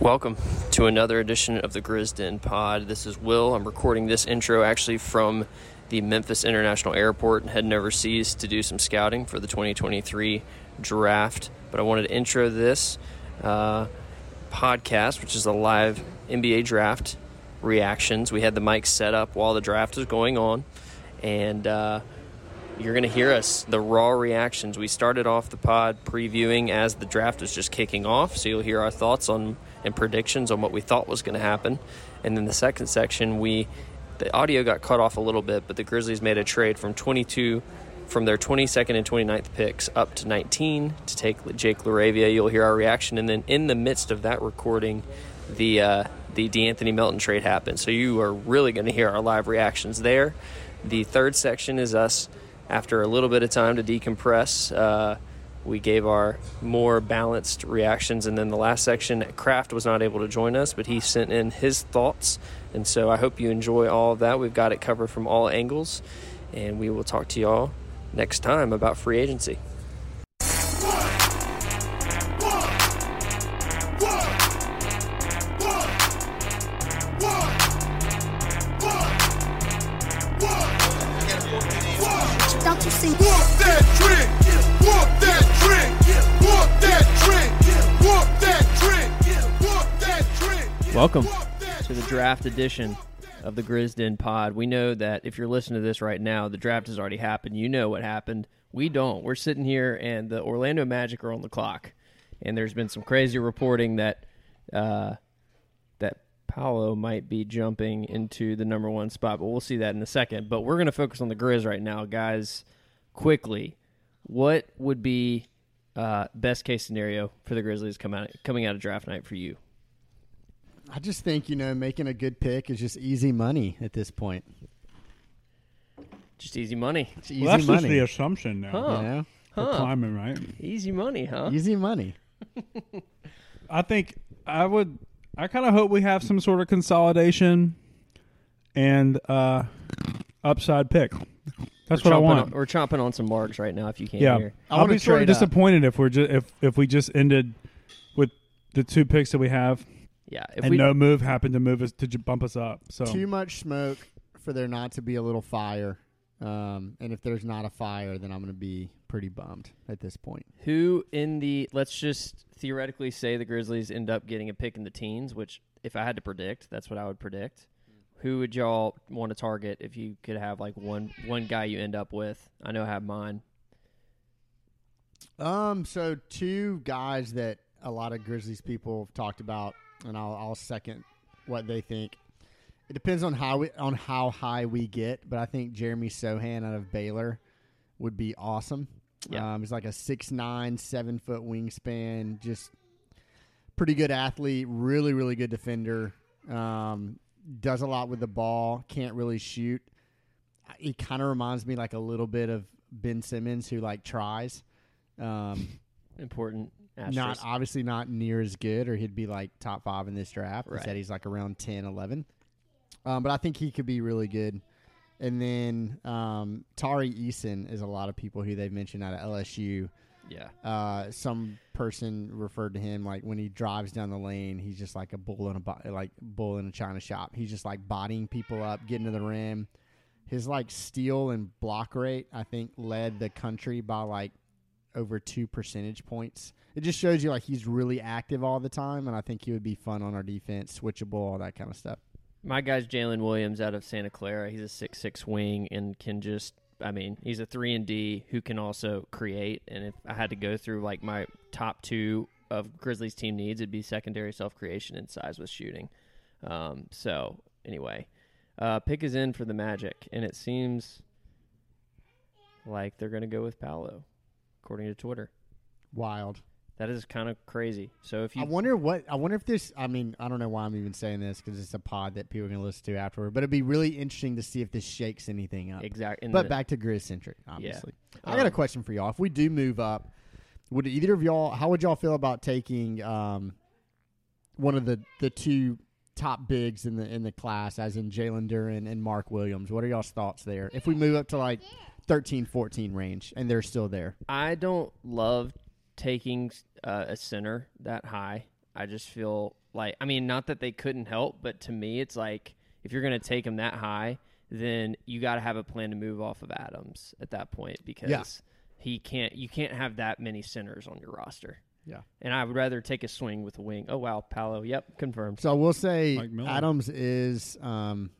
Welcome to another edition of the Grizzden Pod. This is Will. I'm recording this intro actually from the Memphis International Airport and heading overseas to do some scouting for the 2023 draft. But I wanted to intro this uh, podcast, which is a live NBA draft reactions. We had the mic set up while the draft was going on, and uh, you're going to hear us the raw reactions. We started off the pod previewing as the draft was just kicking off, so you'll hear our thoughts on and predictions on what we thought was going to happen. And then the second section, we the audio got cut off a little bit, but the Grizzlies made a trade from 22 from their 22nd and 29th picks up to 19 to take Jake LaRavia. You'll hear our reaction, and then in the midst of that recording, the uh, the De'Anthony Melton trade happened. So you are really going to hear our live reactions there. The third section is us after a little bit of time to decompress. Uh, we gave our more balanced reactions. And then the last section, Kraft was not able to join us, but he sent in his thoughts. And so I hope you enjoy all of that. We've got it covered from all angles. And we will talk to y'all next time about free agency. Draft edition of the Grizzden Pod. We know that if you're listening to this right now, the draft has already happened. You know what happened. We don't. We're sitting here, and the Orlando Magic are on the clock. And there's been some crazy reporting that uh, that Paolo might be jumping into the number one spot, but we'll see that in a second. But we're going to focus on the Grizz right now, guys. Quickly, what would be uh, best case scenario for the Grizzlies come out coming out of draft night for you? I just think you know making a good pick is just easy money at this point. Just easy money. It's easy Well, that's just money. the assumption now. Huh. You know, For Huh. climbing, right? Easy money, huh? easy money. I think I would. I kind of hope we have some sort of consolidation and uh, upside pick. That's we're what I want. On, we're chomping on some marks right now. If you can't yeah, hear, I I'll wanna be sort of trade up. disappointed if we're just if if we just ended with the two picks that we have yeah. If and we no move happened to move us to j- bump us up. So Too much smoke for there not to be a little fire. Um, and if there's not a fire, then I'm going to be pretty bummed at this point. who in the let's just theoretically say the Grizzlies end up getting a pick in the teens, which if I had to predict, that's what I would predict. Who would y'all want to target if you could have like one one guy you end up with? I know I have mine. Um, so two guys that a lot of Grizzlies people have talked about, and I'll, I'll second what they think. It depends on how we, on how high we get, but I think Jeremy Sochan out of Baylor would be awesome. Yeah. Um, he's like a six nine, seven foot wingspan, just pretty good athlete, really really good defender. Um, does a lot with the ball, can't really shoot. He kind of reminds me like a little bit of Ben Simmons, who like tries. Um, Important. Not obviously not near as good, or he'd be like top five in this draft. Right. Instead, he's like around 10, 11. Um, but I think he could be really good. And then um, Tari Eason is a lot of people who they've mentioned out of LSU. yeah. Uh, some person referred to him like when he drives down the lane, he's just like a bull in a bo- like bull in a china shop. He's just like bodying people up, getting to the rim. His like steal and block rate, I think, led the country by like over two percentage points. It just shows you like he's really active all the time, and I think he would be fun on our defense, switchable, all that kind of stuff. My guy's Jalen Williams out of Santa Clara. He's a six six wing and can just I mean, he's a three and D who can also create. And if I had to go through like my top two of Grizzlies team needs, it'd be secondary self creation and size with shooting. Um, so anyway, uh, pick is in for the Magic, and it seems like they're going to go with Paolo, according to Twitter. Wild. That is kind of crazy. So if you I wonder what I wonder if this. I mean, I don't know why I'm even saying this because it's a pod that people are going to listen to afterward. But it'd be really interesting to see if this shakes anything up. exactly, But back to Grizz centric, obviously. I got a Um, question for y'all. If we do move up, would either of y'all? How would y'all feel about taking um, one of the the two top bigs in the in the class, as in Jalen Duren and Mark Williams? What are y'all's thoughts there? If we move up to like 13, 14 range, and they're still there, I don't love taking uh, a center that high. I just feel Like, I mean, not that they couldn't help, but to me, it's like if you're going to take him that high, then you got to have a plan to move off of Adams at that point because Yeah. he can't. You can't have that many centers on your roster. Yeah. And I would rather take a swing with a wing. Oh wow, Paolo. Yep, confirmed. So we'll say Adams is um,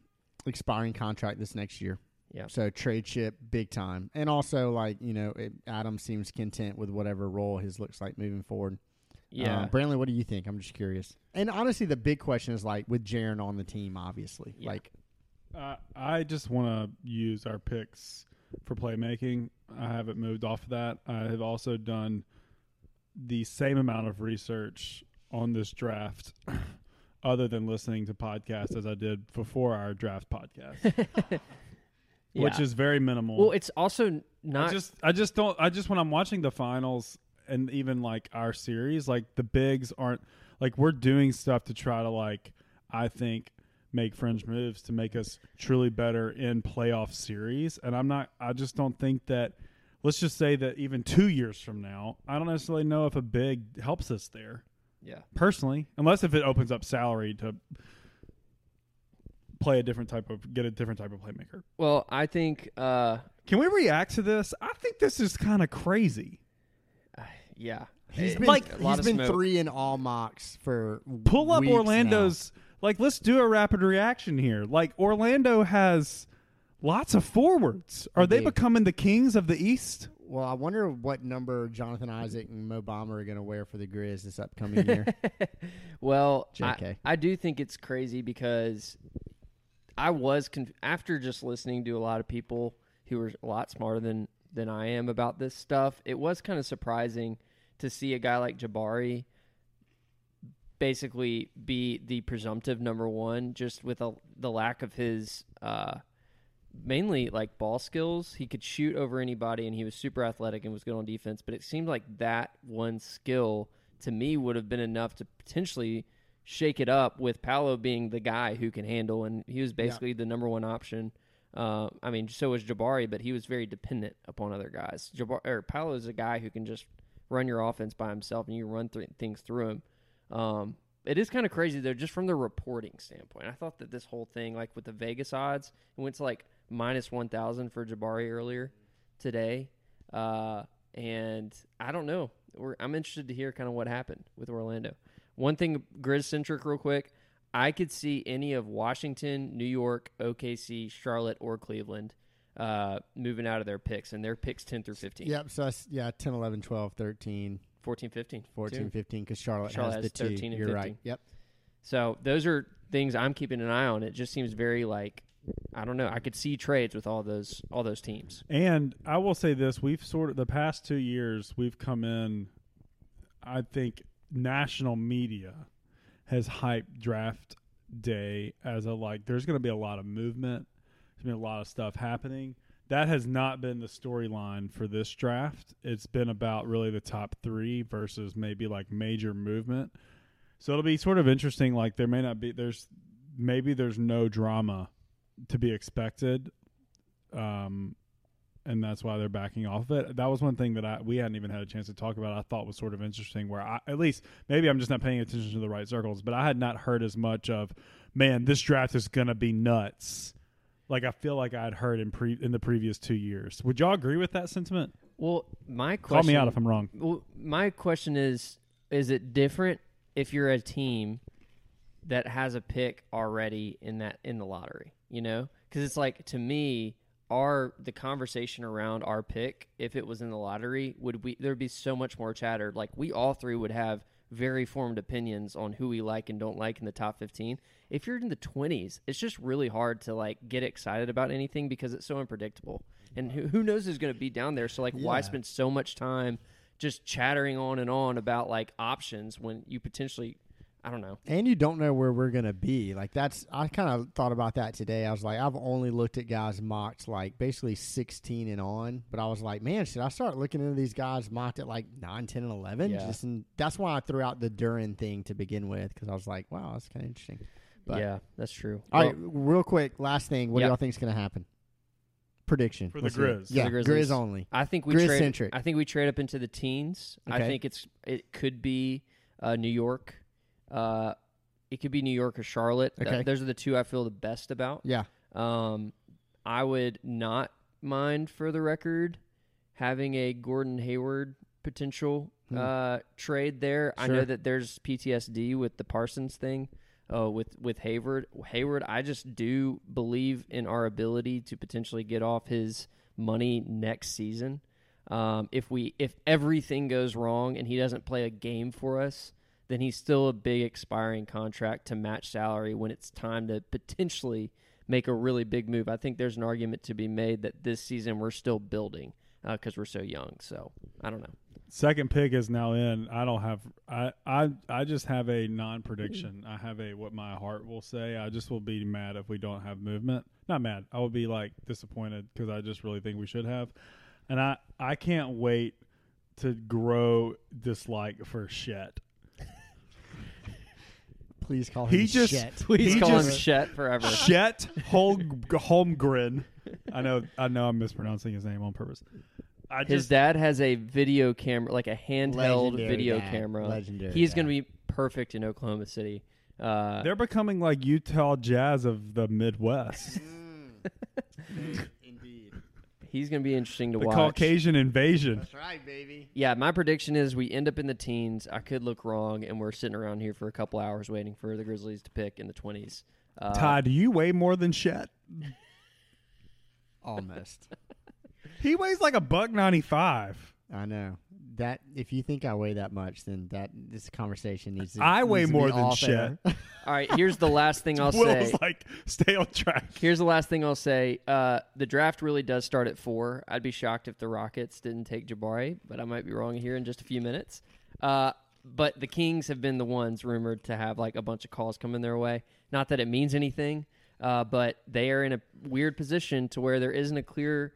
expiring contract this next year. Yeah. So trade ship big time, and also like you know, it, Adams seems content with whatever role his looks like moving forward. Yeah. Um, Brantley, what do you think? I'm just curious. And honestly, the big question is like with Jaren on the team, obviously, Yeah. like Uh, I just want to use our picks for playmaking. I haven't moved off of that. I have also done the same amount of research on this draft, other than listening to podcasts as I did before our draft podcast, which is very minimal. well, it's also not I just I just don't I just when I'm watching the finals and even like our series, like the bigs aren't like we're doing stuff to try to like I think make fringe moves to make us truly better in playoff series. And I'm not I just don't think that let's just say that even two years from now, I don't necessarily know if a big helps us there. yeah. Personally. Unless if it opens up salary to play a different type of get a different type of playmaker. Well, I think uh Can we react to this? I think this is kind of crazy. yeah. he's It- been like a lot he's of been smoke. three in all mocks for Pull up weeks Orlando's like let's do a rapid reaction here. Like Orlando has lots of forwards. Are they Indeed. becoming the kings of the East? now. Well, I wonder what number Jonathan Isaac and Mo Bamba are going to wear for the Grizz this upcoming year. Well, I, JK. I do think it's crazy because I was conf- after just listening to a lot of people who were a lot smarter than than I am about this stuff. It was kind of surprising to see a guy like Jabari basically be the presumptive number one, just with a, the lack of his uh, mainly like ball skills. He could shoot over anybody, and he was super athletic and was good on defense. But it seemed like that one skill to me would have been enough to potentially shake it up. With Paolo being the guy who can handle, and he was basically the number one option. Uh, I mean, so was Jabari, but he was very dependent upon other guys. Jabari or Paolo is a guy who can just run your offense by himself, and you run th- things through him. Um, it is kind of crazy though, just from the reporting standpoint. I thought that this whole thing, like with the Vegas odds, it went to like minus one thousand for Jabari earlier today, uh, and I don't know. We're, I'm interested to hear kind of what happened with Orlando. One thing, Grizz centric, real quick. I could see any of Washington, New York, OKC, Charlotte, or Cleveland uh, moving out of their picks, and their picks 10 through 15. yep. So that's, yeah, 10, 11, 12, 13, 14, 15. 14, 15, because Charlotte, Charlotte has has the two. and You're 15. right. Yep. So those are things I'm keeping an eye on. It just seems very like I don't know. I could see trades with all those all those teams. And I will say this: we've sort of the past two years we've come in. I think national media has hyped draft day as a like. There's going to be a lot of movement. There's been a lot of stuff happening. That has not been the storyline for this draft. It's been about really the top three versus maybe like major movement. So it'll be sort of interesting. Like there may not be there's maybe there's no drama to be expected um, and that's why they're backing off of it. That was one thing that I we hadn't even had a chance to talk about. I thought was sort of interesting. Where I, at least maybe I'm just not paying attention to the right circles, but I had not heard as much of, man, this draft is gonna be nuts. Like I feel like I had heard in pre in the previous two years. Would y'all agree with that sentiment? Well, my Call me out if I'm wrong. Well, my question is: Is it different if you're a team that has a pick already in that in the lottery? You know, because it's like to me, our the conversation around our pick, if it was in the lottery, would we there'd be so much more chatter. Like we all three would have very formed opinions on who we like and don't like in the top 15. If you're in the 20s, it's just really hard to like get excited about anything because it's so unpredictable. And who, who knows who's going to be down there. So like why spend so much time just chattering on and on about like options when you potentially I don't know. And you don't know where we're gonna be. Like that's I kind of thought about that today. I was like, I've only looked at guys mocked like basically 16 and on, but I was like, man, should I start looking into these guys mocked at like 9, 10, and 11? Yeah. Just and that's why I threw out the Duren thing to begin with because I was like, wow, that's kind of interesting. But, yeah, that's true. All Well, right, real quick, last thing. What Yeah. do y'all think is gonna happen? Prediction For the Let's hear it. Grizz. Yeah, the Grizzlies. Grizz only. I think we Grizz trade. centric. I think we trade up into the teens. I think it's it could be uh, New York, uh, it could be New York or Charlotte. Okay. those are the two I feel the best about. Yeah. Um, I would not mind, for the record, having a Gordon Hayward potential Hmm. uh, trade there. I know that there's PTSD with the Parsons thing. Uh, with with Hayward, Hayward, I just do believe in our ability to potentially get off his money next season. Um, if we if everything goes wrong and he doesn't play a game for us, then he's still a big expiring contract to match salary when it's time to potentially make a really big move. I think there's an argument to be made that this season we're still building uh, because we're so young. So I don't know. Second pick is now in. I don't have. I I I just have a non prediction. I have a what my heart will say. I just will be mad if we don't have movement. Not mad. I will be like disappointed because I just really think we should have. And I I can't wait to grow dislike for Shet. Please call him He just shit. Please He call him Shet forever. Shet Holm, Holmgren. I know I know I'm mispronouncing his name on purpose. I His just dad has a video camera, like a handheld video dad. camera. Legendary He's going to be perfect in Oklahoma City. Uh, they're becoming like Utah Jazz of the Midwest. Indeed. he's going to be interesting to the watch. Caucasian invasion. That's right, baby. Yeah, my prediction is we end up in the teens. I could look wrong, and we're sitting around here for a couple hours waiting for the Grizzlies to pick in the twenties. Uh, Ty, do you weigh more than Shet? Almost. He weighs like a buck ninety five. I know that. If you think I weigh that much, then that this conversation needs to. Be. I weigh needs to be more than off Shet. air. All right, here's the last thing I'll Will's say. like, stay on track. Here's the last thing I'll say. Uh, the draft really does start at four. I'd be shocked if the Rockets didn't take Jabari, but I might be wrong here in just a few minutes. Uh, but the Kings have been the ones rumored to have like a bunch of calls coming their way. Not that it means anything, uh, but they are in a weird position to where there isn't a clear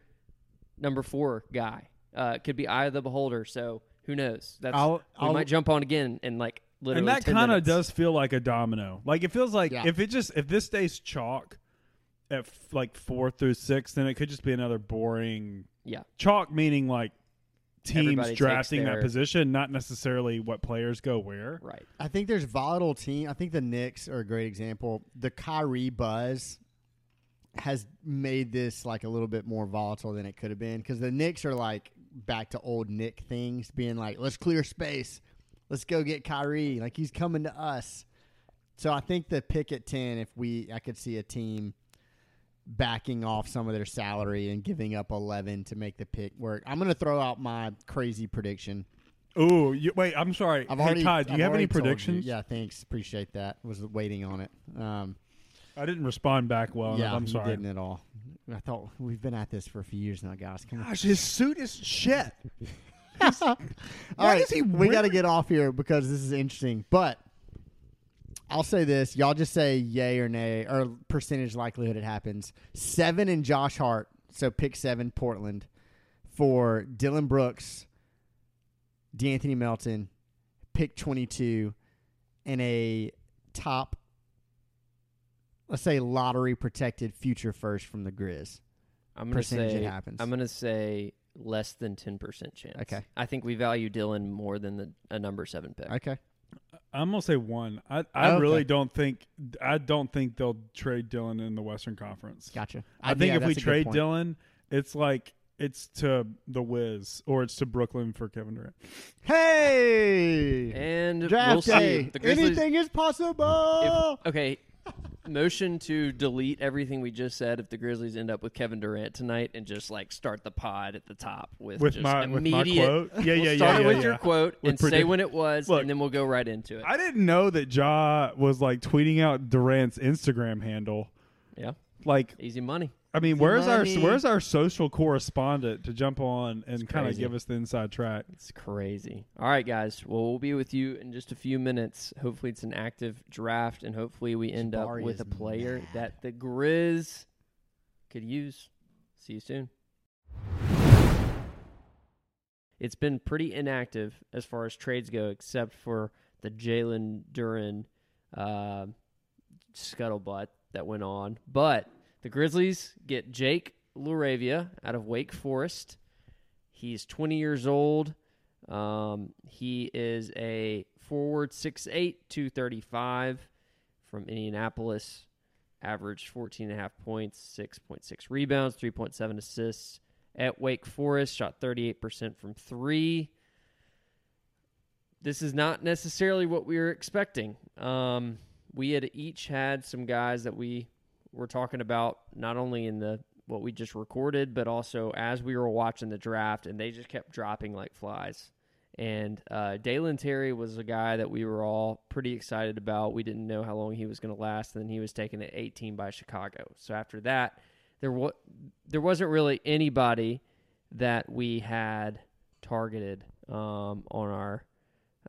number four guy. Uh, it could be eye of the beholder. So who knows? That's I'll- we I'll- might jump on again and like literally. And that kind of does feel like a domino. Like it feels like Yeah. if it just if this stays chalk at f- like four through six, then it could just be another boring Yeah. chalk. Meaning like teams Everybody drafting their- that position, not necessarily what players go where. Right. I think there's volatile team. I think the Knicks are a great example. The Kyrie buzz has made this like a little bit more volatile than it could have been because the Knicks are like back to old Knick things, being like, let's clear space, let's go get Kyrie, like he's coming to us. So I think the pick at ten, if we, I could see a team backing off some of their salary and giving up eleven to make the pick work. I'm going to throw out my crazy prediction. Oh, wait. I'm sorry. I've hey, already. Ty, do I've you have any you. predictions? Yeah, thanks. Appreciate that. Was waiting on it. Um, I didn't respond back well yeah. I'm sorry. didn't at all. I thought we've been at this for a few years now, guys. Come. Gosh, his suit is shit. all why right, he we got to get off here because this is interesting. But I'll say this: y'all just say yay or nay or percentage likelihood it happens. Seven and Josh Hart. So pick seven, Portland for Dillon Brooks, De'Anthony Melton, pick twenty-two, and a top, let's say lottery protected future first from the Grizz. I'm gonna Percentage say it happens. I'm gonna say less than ten percent chance. Okay. I think we value Dillon more than the a number seven pick. Okay. I'm gonna say one. I I Okay. really don't think I don't think they'll trade Dillon in the Western Conference. Gotcha. I think yeah, if we that's a good trade. Dillon, it's like it's to the Wiz or it's to Brooklyn for Kevin Durant. Hey! And Draft we'll see. day. The Grizzlies. Anything is possible. if- okay. Motion to delete everything we just said if the Grizzlies end up with Kevin Durant tonight and just like start the pod at the top with, With just my- with my immediate quote? Yeah, we'll yeah, yeah, Start it yeah, with yeah. your quote With and say when it was, Look, and then we'll go right into it. I didn't know that Ja was like tweeting out Durant's Instagram handle. yeah, Like, easy money. I mean, where's money. our where's our social correspondent to jump on and kind of give us the inside track? It's crazy. All right, guys. Well, we'll be with you in just a few minutes. Hopefully, it's an active draft, and hopefully, we end Jabari up with a player mad. that the Grizz could use. See you soon. It's been pretty inactive as far as trades go, except for the Jalen Duren uh, scuttlebutt that went on. But the Grizzlies get Jake LaRavia out of Wake Forest. He's 20 years old. Um, he is a forward 6'8", 235. from Indianapolis, averaged 14 and a half points, 6.6 rebounds, 3.7 assists. At Wake Forest, shot 38% from three. This is not necessarily what we were expecting. Um, we had each had some guys that we were talking about, not only in the what we just recorded, but also as we were watching the draft, and they just kept dropping like flies. And uh, Dalen Terry was a guy that we were all pretty excited about. We didn't know how long he was going to last, and then he was taken at 18 by Chicago. So after that, there wa- there wasn't really anybody that we had targeted um, on our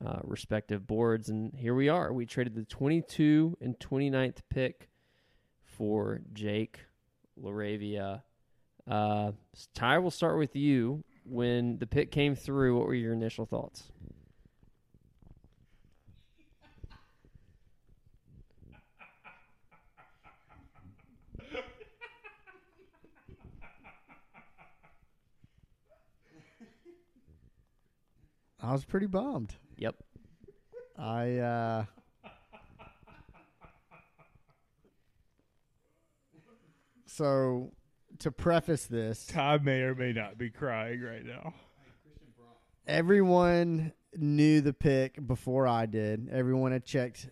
uh, respective boards, and here we are. We traded the 22 and 29th pick for Jake LaRavia. Uh, Ty, we'll start with you. When the pick came through, what were your initial thoughts? I was pretty bummed. Yep. I uh So to preface this, Ty may or may not be crying right now. everyone knew the pick before I did. Everyone had checked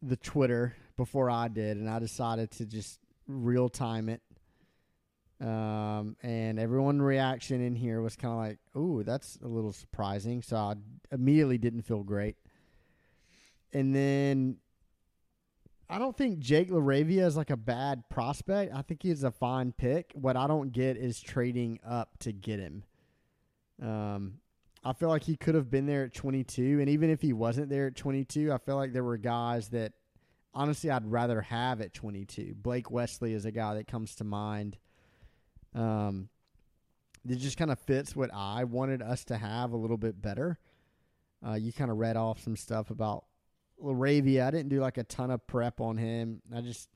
the Twitter before I did, and I decided to just real time it. Um, and everyone reaction in here was kind of like, "Ooh, that's a little surprising." So I immediately didn't feel great. And then I don't think Jake LaRavia is like a bad prospect. I think he's a fine pick. What I don't get is trading up to get him. Um, I feel like he could have been there at 22, and even if he wasn't there at 22, I feel like there were guys that honestly I'd rather have at 22. Blake Wesley is a guy that comes to mind. Um, it just kind of fits what I wanted us to have a little bit better. Uh, you kind of read off some stuff about LaRavia. I didn't do like a ton of prep on him. I just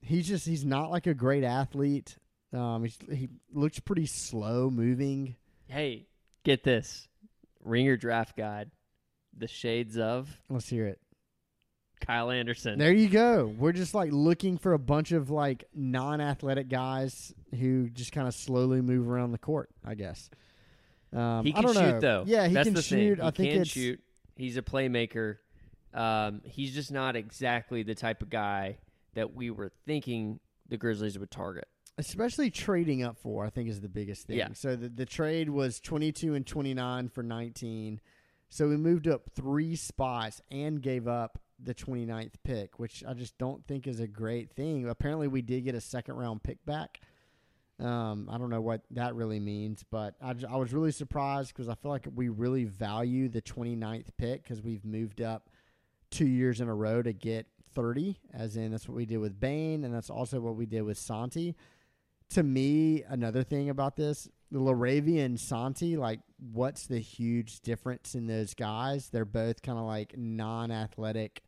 he's just he's not like a great athlete. Um, he's, he looks pretty slow moving. Hey, get this. Ringer draft guide. The shades of Let's hear it. Kyle Anderson. There you go. We're just like looking for a bunch of like non-athletic guys who just kind of slowly move around the court. I guess. Um, he can shoot know. though. Yeah, he That's can shoot. He I think can it's shoot. He's a playmaker. Um, he's just not exactly the type of guy that we were thinking the Grizzlies would target. especially trading up for. I think is the biggest thing. Yeah. So the the trade was twenty two and twenty nine for nineteen. So we moved up three spots and gave up the 29th pick, which I just don't think is a great thing. Apparently, we did get a second round pick back. Um, I don't know what that really means, but I, I was really surprised because I feel like we really value the 29th pick because we've moved up two years in a row to get 30, as in that's what we did with Bane, and that's also what we did with Santi. To me, another thing about this, the LaRavia and Santi, like, what's the huge difference in those guys? They're both kind of like non athletic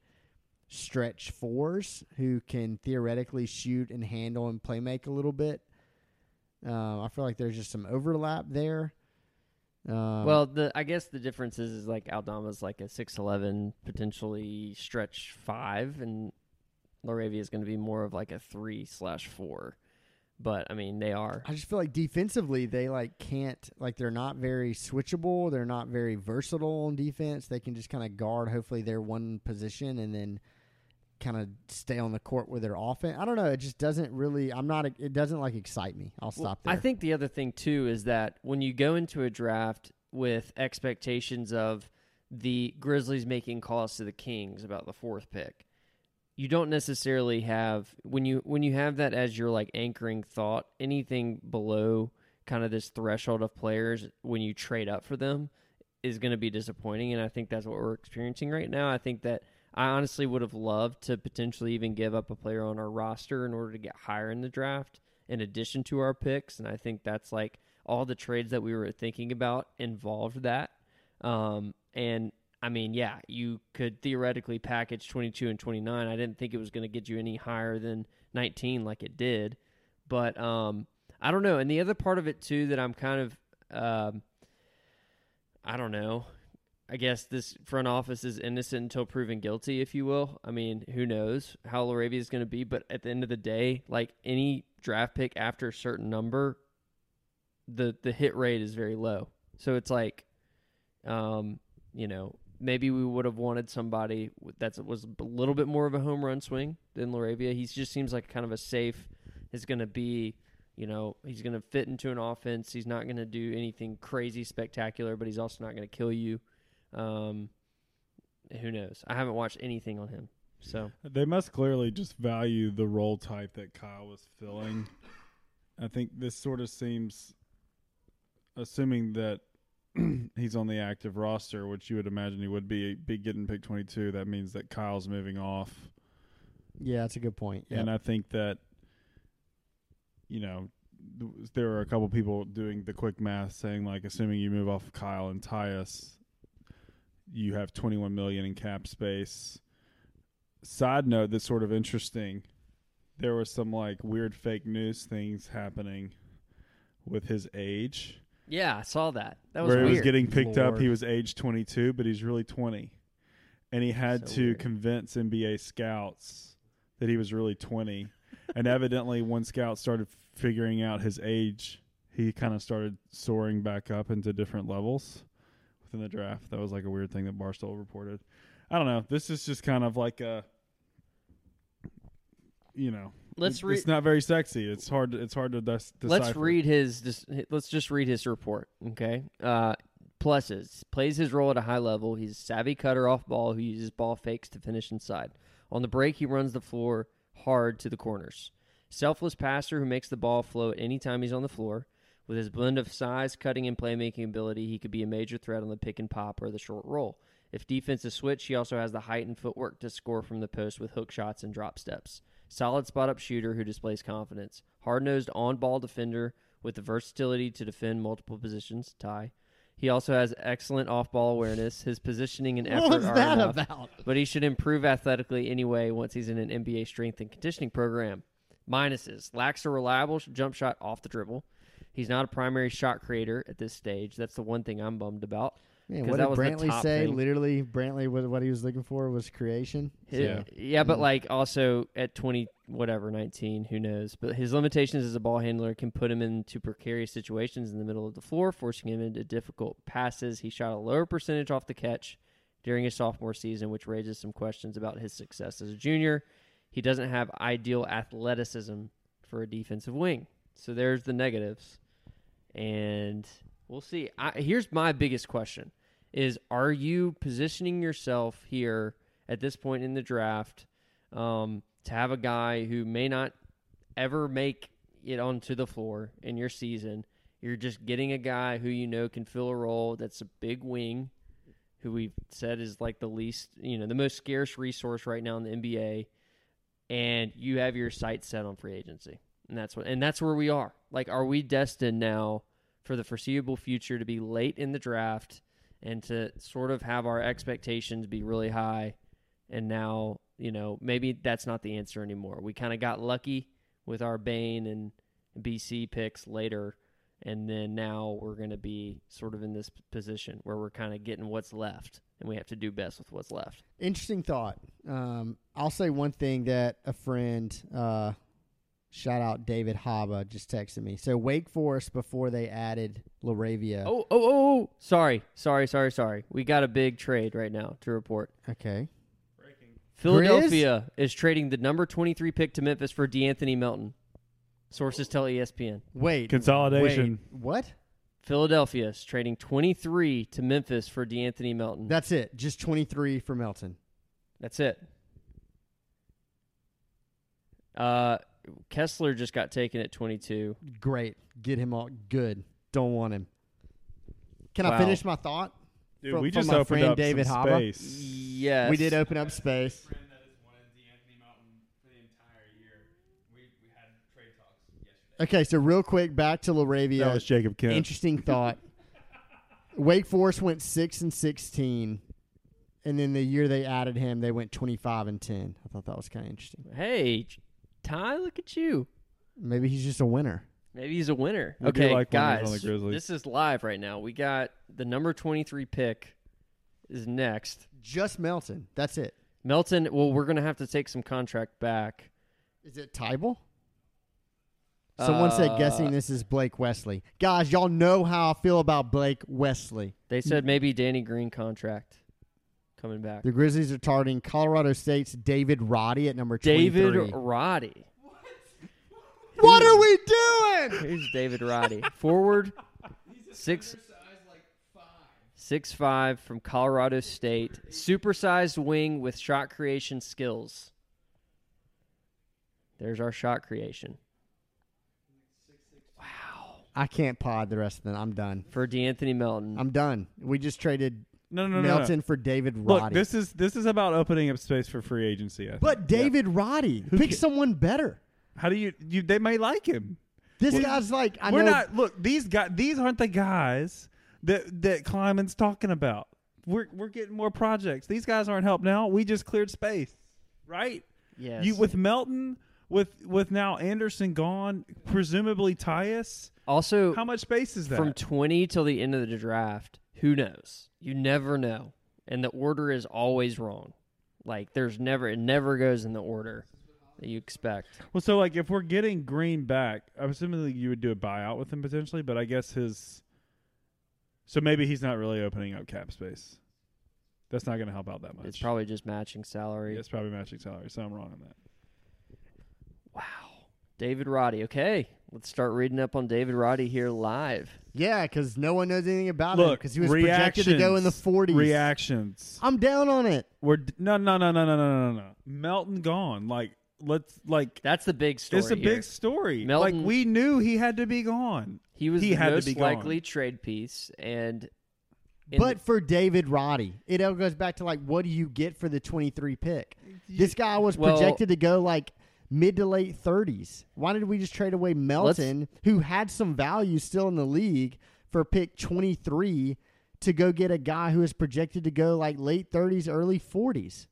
stretch fours who can theoretically shoot and handle and play make a little bit. Um, I feel like there's just some overlap there. Um, well, the I guess the difference is, is like Aldama's like a six eleven, potentially stretch five, and LaRavia is going to be more of like a three slash four. But I mean, they are. I just feel like defensively they like can't like they're not very switchable. They're not very versatile on defense. They can just kind of guard hopefully their one position and then kind of stay on the court with their offense. I don't know. It just doesn't really. I'm not. It doesn't like excite me. I'll Well, stop there. I think the other thing too is that when you go into a draft with expectations of the Grizzlies making calls to the Kings about the fourth pick, you don't necessarily have when you when you have that as your like anchoring thought. Anything below kind of this threshold of players when you trade up for them is going to be disappointing, and I think that's what we're experiencing right now. I think that. I honestly would have loved to potentially even give up a player on our roster in order to get higher in the draft in addition to our picks. And I think that's like all the trades that we were thinking about involved that. Um, and I mean, yeah, you could theoretically package 22 and 29. I didn't think it was going to get you any higher than 19 like it did. But um, I don't know. And the other part of it, too, that I'm kind of, um, I don't know, I guess this front office is innocent until proven guilty, if you will. I mean, who knows how LaRavia is going to be? But at the end of the day, like any draft pick after a certain number, the the hit rate is very low. So it's like, um, you know, maybe we would have wanted somebody that was a little bit more of a home run swing than LaRavia. He just seems like kind of a safe. Is going to be you know, he's going to fit into an offense. He's not going to do anything crazy spectacular, but he's also not going to kill you. Um, who knows? I haven't watched anything on him. So They must clearly just value the role type that Kyle was filling. I think this sort of seems, assuming that he's on the active roster, which you would imagine he would be, be getting pick 22. That means that Kyle's moving off. Yeah, that's a good point. Yeah. And I think that, you know, th- there are a couple people doing the quick math saying, like, assuming you move off Kyle and Tyus, you have 21 million in cap space. Side note that's sort of interesting. There was some like weird fake news things happening with his age. yeah, I saw that. That was where he was getting picked up, he was age 22, but he's really 20. And he had So to weird. convince NBA scouts that he was really 20. and evidently, when scouts started figuring out his age, he kind of started soaring back up into different levels within the draft. That was like a weird thing that Barstool reported. I don't know. This is just kind of like a, you know, Let's read. It's not very sexy. It's hard. It's hard to decipher. Let's read his. dis- Let's just read his report. Okay. Uh, pluses plays his role at a high level. He's a savvy cutter off ball who uses ball fakes to finish inside. On the break, he runs the floor hard to the corners. Selfless passer who makes the ball flow at any time he's on the floor. With his blend of size, cutting, and playmaking ability, he could be a major threat on the pick and pop or the short roll. If defense is switched, he also has the height and footwork to score from the post with hook shots and drop steps. Solid spot up shooter who displays confidence. Hard nosed on ball defender with the versatility to defend multiple positions. Tie. He also has excellent off ball awareness. His positioning and effort what was are that enough, about? but he should improve athletically anyway once he's in an NBA strength and conditioning program. Minuses lacks a reliable jump shot off the dribble. He's not a primary shot creator at this stage. That's the one thing I'm bummed about. Man, 'Cause what did was Brantley say? thing. Literally, Brantley, what, what he was looking for was creation. Hi- Yeah. yeah, but Mhm. like also at 20, whatever, 19, who knows? But his limitations as a ball handler can put him into precarious situations in the middle of the floor, forcing him into difficult passes. He shot a lower percentage off the catch during his sophomore season, which raises some questions about his success as a junior. He doesn't have ideal athleticism for a defensive wing. So there's the negatives. And we'll see. I, here's my biggest question is are you positioning yourself here at this point in the draft um, to have a guy who may not ever make it onto the floor in your season? You're just getting a guy who you know can fill a role that's a big wing, who we've said is like the least, you know, the most scarce resource right now in the NBA, and you have your sights set on free agency, and that's what, and that's where we are. Like, are we destined now for the foreseeable future to be late in the draft and to sort of have our expectations be really high, and now you know maybe that's not the answer anymore. We kind of got lucky with our Bane and BC picks later. And then now we're going to be sort of in this position where we're kind of getting what's left, and we have to do best with what's left. Interesting thought. Um, I'll say one thing that a friend, uh, shout out David Haba, just texted me. So Wake Forest before they added LaRavia. Oh, oh, oh, oh! Sorry, sorry, sorry, sorry. We got a big trade right now to report. okay. Philadelphia is trading the number 23 pick to Memphis for De'Anthony Melton. Sources tell ESPN. Wait. Consolidation. wait, what? Philadelphia is trading 23 to Memphis for De'Anthony Melton. That's it. Just twenty three for Melton. That's it. Uh, Kessler just got taken at 22. Great. Get him all good. Don't want him. Can Wow. I finish my thought? Dude, From- we from just my opened friend up David some Haba. space. Yes. We did open up space. friend that has wanted De'Anthony Melton for the entire year. We, we had trade talks yesterday. Okay, so real quick, back to LaRavia. That LaRavia. was Jacob Kent. Interesting thought. Wake Forest went six and sixteen, and then the year they added him, they went twenty five and ten. I thought that was kind of interesting. Hey, Ty, look at you. Maybe he's just a winner. Maybe he's a winner. We do okay, like winners on guys, the Grizzlies. this is live right now. We got the number 23 pick is next. Just Melton. That's it. Melton. Well, we're gonna have to take some contract back. Is it Tybal? Someone said Uh, guessing this is Blake Wesley. Guys, y'all know how I feel about Blake Wesley. They said maybe Danny Green contract coming back. The Grizzlies are targeting Colorado State's David Roddy at number 23. David Roddy. What are we doing? Who's David Roddy? Forward, six, six five from Colorado State, supersized wing with shot creation skills. There's our shot creation Wow. I can't pod the rest of them. I'm done. for De'Anthony Melton. I'm done. We just traded No, no, no, no. Melton for David Roddy. Look, this is this is about opening up space for free agency. I think. but David Roddy, pick ca- someone better. how do you you? They may like him. This Well, guy's like I We're know. not. Look, these guys. These aren't the guys that that Kleiman's talking about. We're we're getting more projects. These guys aren't helping now. We just cleared space, right? yes. You with Melton, with with now Anderson gone, presumably Tyus. also, How much space is that? from 20 till the end of the draft, who knows? You never know. And the order is always wrong. Like, there's never, it never goes in the order that you expect. well, so like if we're getting Green back, I'm assuming that you would do a buyout with him potentially, but I guess his. So maybe he's not really opening up cap space. That's not going to help out that much. It's probably just matching salary. Yeah, it's probably matching salary, so I'm wrong on that. Wow. David Roddy. Okay. Let's start reading up on David Roddy here live. yeah, because no one knows anything about him Look, because he was projected to go in the 40s. Reactions. I'm down on it. We're d- no, no, no, no, no, no, no, no. Melton gone. Like let's like That's the big story. it's a here. big story. Melton- like we knew he had to be gone. He was he the had to most be gone. likely trade piece, and in But for David Roddy, it all goes back to like, what do you get for the 23 pick? This guy was Well- projected to go like mid to late 30s. Why did we just trade away Melton, who had some value still in the league, for pick 23 to go get a guy who is projected to go like late 30s, early 40s?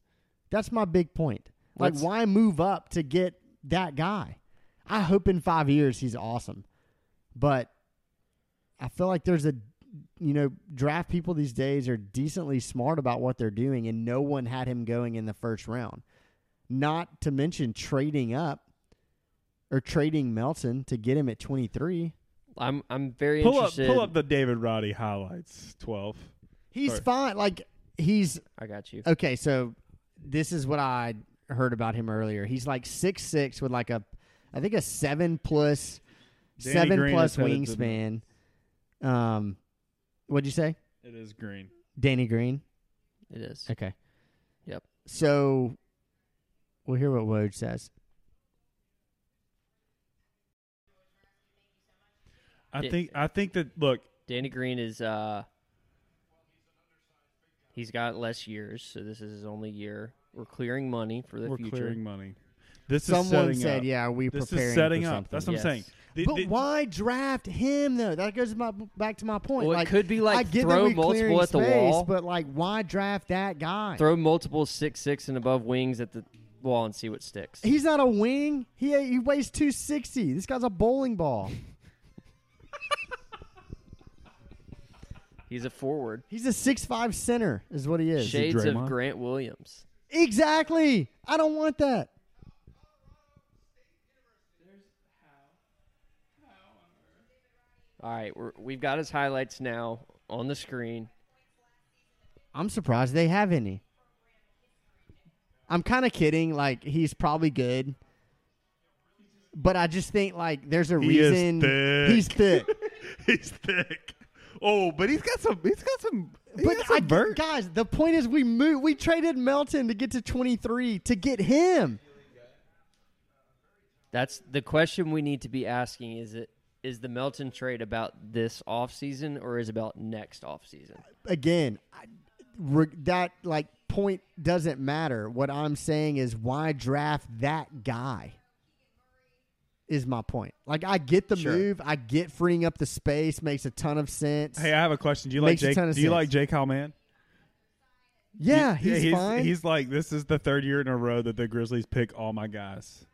That's my big point. Like, why move up to get that guy? I hope in five years he's awesome, but I feel like there's a you know, draft people these days are decently smart about what they're doing, and no one had him going in the first round. Not to mention trading up or trading Melton to get him at 23. I'm I'm very Pull up, interested. pull up the David Roddy highlights. Twelve. He's Sorry. fine. Like, he's I got you. okay. So, this is what I heard about him earlier. He's like six six with like a, I think a seven plus, Danny seven Green plus is the- wingspan. Um, what'd you say? It is green. Danny Green. It is. Okay. Yep. So we'll hear what Woj says. I think. I think that. Look, Danny Green is uh he's got less years, so this is his only year. We're clearing money for the we're future. clearing money. This is Someone setting said, up. "Yeah, are we This preparing is setting for up. something?" That's what Yes. I'm saying. The- But the- why draft him though? That goes my, back to my point. Well, it like, could be like I get throw that we multiple clearing at the space, wall. but like, why draft that guy? Throw multiple six six and above wings at the wall and see what sticks. He's not a wing. He he weighs two sixty. This guy's a bowling ball. He's a forward. He's a six five center, is what he is. Shades of Draymond? Grant Williams. Exactly. I don't want that. All right, we're, we've got his highlights now on the screen. I'm surprised they have any. I'm kind of kidding. Like he's probably good, but I just think like there's a He is reason thick. he's thick. he's thick. Oh, but he's got some. He's got some. He But got some I, vert. guys, the point is we moved. We traded Melton to get to 23 to get him. That's the question we need to be asking is it is the Melton trade about this offseason or is it about next offseason? Again, I, re, that like point doesn't matter. What I'm saying is why draft that guy. Is my point. Like I get the Sure. move, I get freeing up the space, makes a ton of sense. Hey, I have a question. Do you like Makes a Jake? ton of Do you sense. like Jake Hallman? yeah, He- he's, he's fine. He's like, this is the third year in a row that the Grizzlies pick all my guys.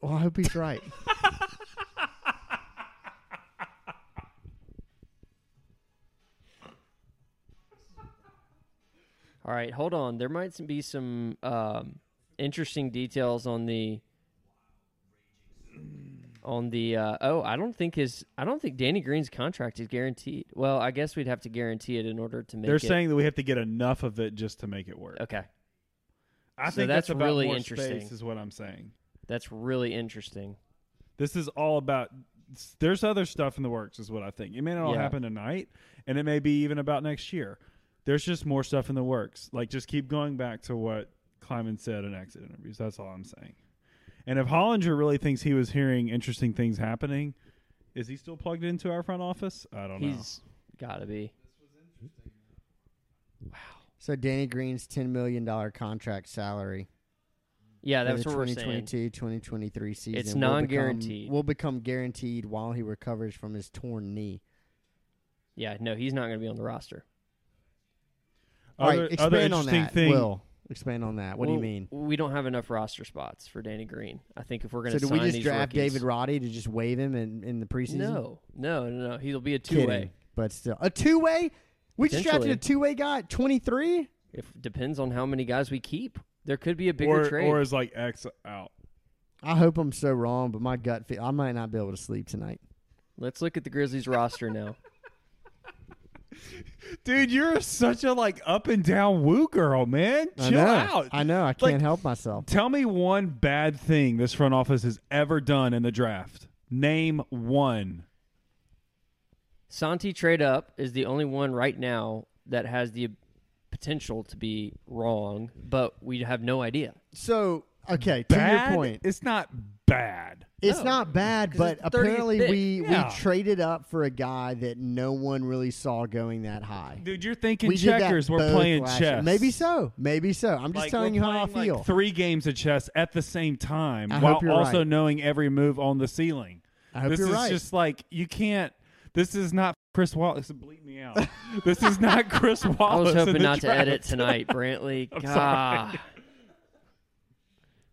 well, I hope he's right. All right, hold on. There might be some um, interesting details on the on the. Uh, oh, I don't think his. I don't think Danny Green's contract is guaranteed. Well, I guess we'd have to guarantee it in order to make. They're it. saying that we have to get enough of it just to make it work. Okay, I So think that's that's, about really more interesting. Space is what I'm saying. that's really interesting. This is all about. There's other stuff in the works, is what I think. It may not all Yeah. happen tonight, and it may be even about next year. There's just more stuff in the works. Like, just keep going back to what Kleiman said in exit interviews. That's all I'm saying. And if Hollinger really thinks he was hearing interesting things happening, is he still plugged into our front office? I don't know. He's got to be. Wow. So Danny Green's ten million dollar contract salary. Yeah, for that's what we're saying. 2022-2023 season. It's will non-guaranteed. Become, will become guaranteed while he recovers from his torn knee. Yeah, no, he's not going to be on the roster. All Other- right, other expand on that. thing- Will expand on that. What do you mean? We don't have enough roster spots for Danny Green. I think if we're going So to do we just these draft rookies- David Roddy to just waive him in, in the preseason? No, no, no, no. He'll be a two way, But still, a two way. We just drafted a two way guy at twenty three. If depends on how many guys we keep, there could be a bigger or, trade. or is like X out. I hope I'm so wrong, but my gut feel I might not be able to sleep tonight. Let's look at the Grizzlies roster now. Dude, you're such a like up and down woo girl, man. I Chill know. out. I know. I can't Like- help myself. Tell me one bad thing this front office has ever done in the draft. Name one. Santi trade up is the only one right now that has the potential to be wrong, but we have no idea. So okay, to Bad? your point, It's not bad. it's No, not bad, 'cause but it's the 30th apparently pick. we Yeah. we traded up for a guy that no one really saw going that high. Dude, you're thinking we did that checkers. We're both playing last year. chess. Maybe so. Maybe so. I'm just Like, telling we're you how I playing, feel. Like three games of chess at the same time, I while hope you're also right. knowing every move on the ceiling. I hope this you're is right. just like you can't. This is not Chris Wallace. Bleep me out. this is not Chris Wallace. I was in hoping the not to draft. edit tonight, Brantley. I'm God.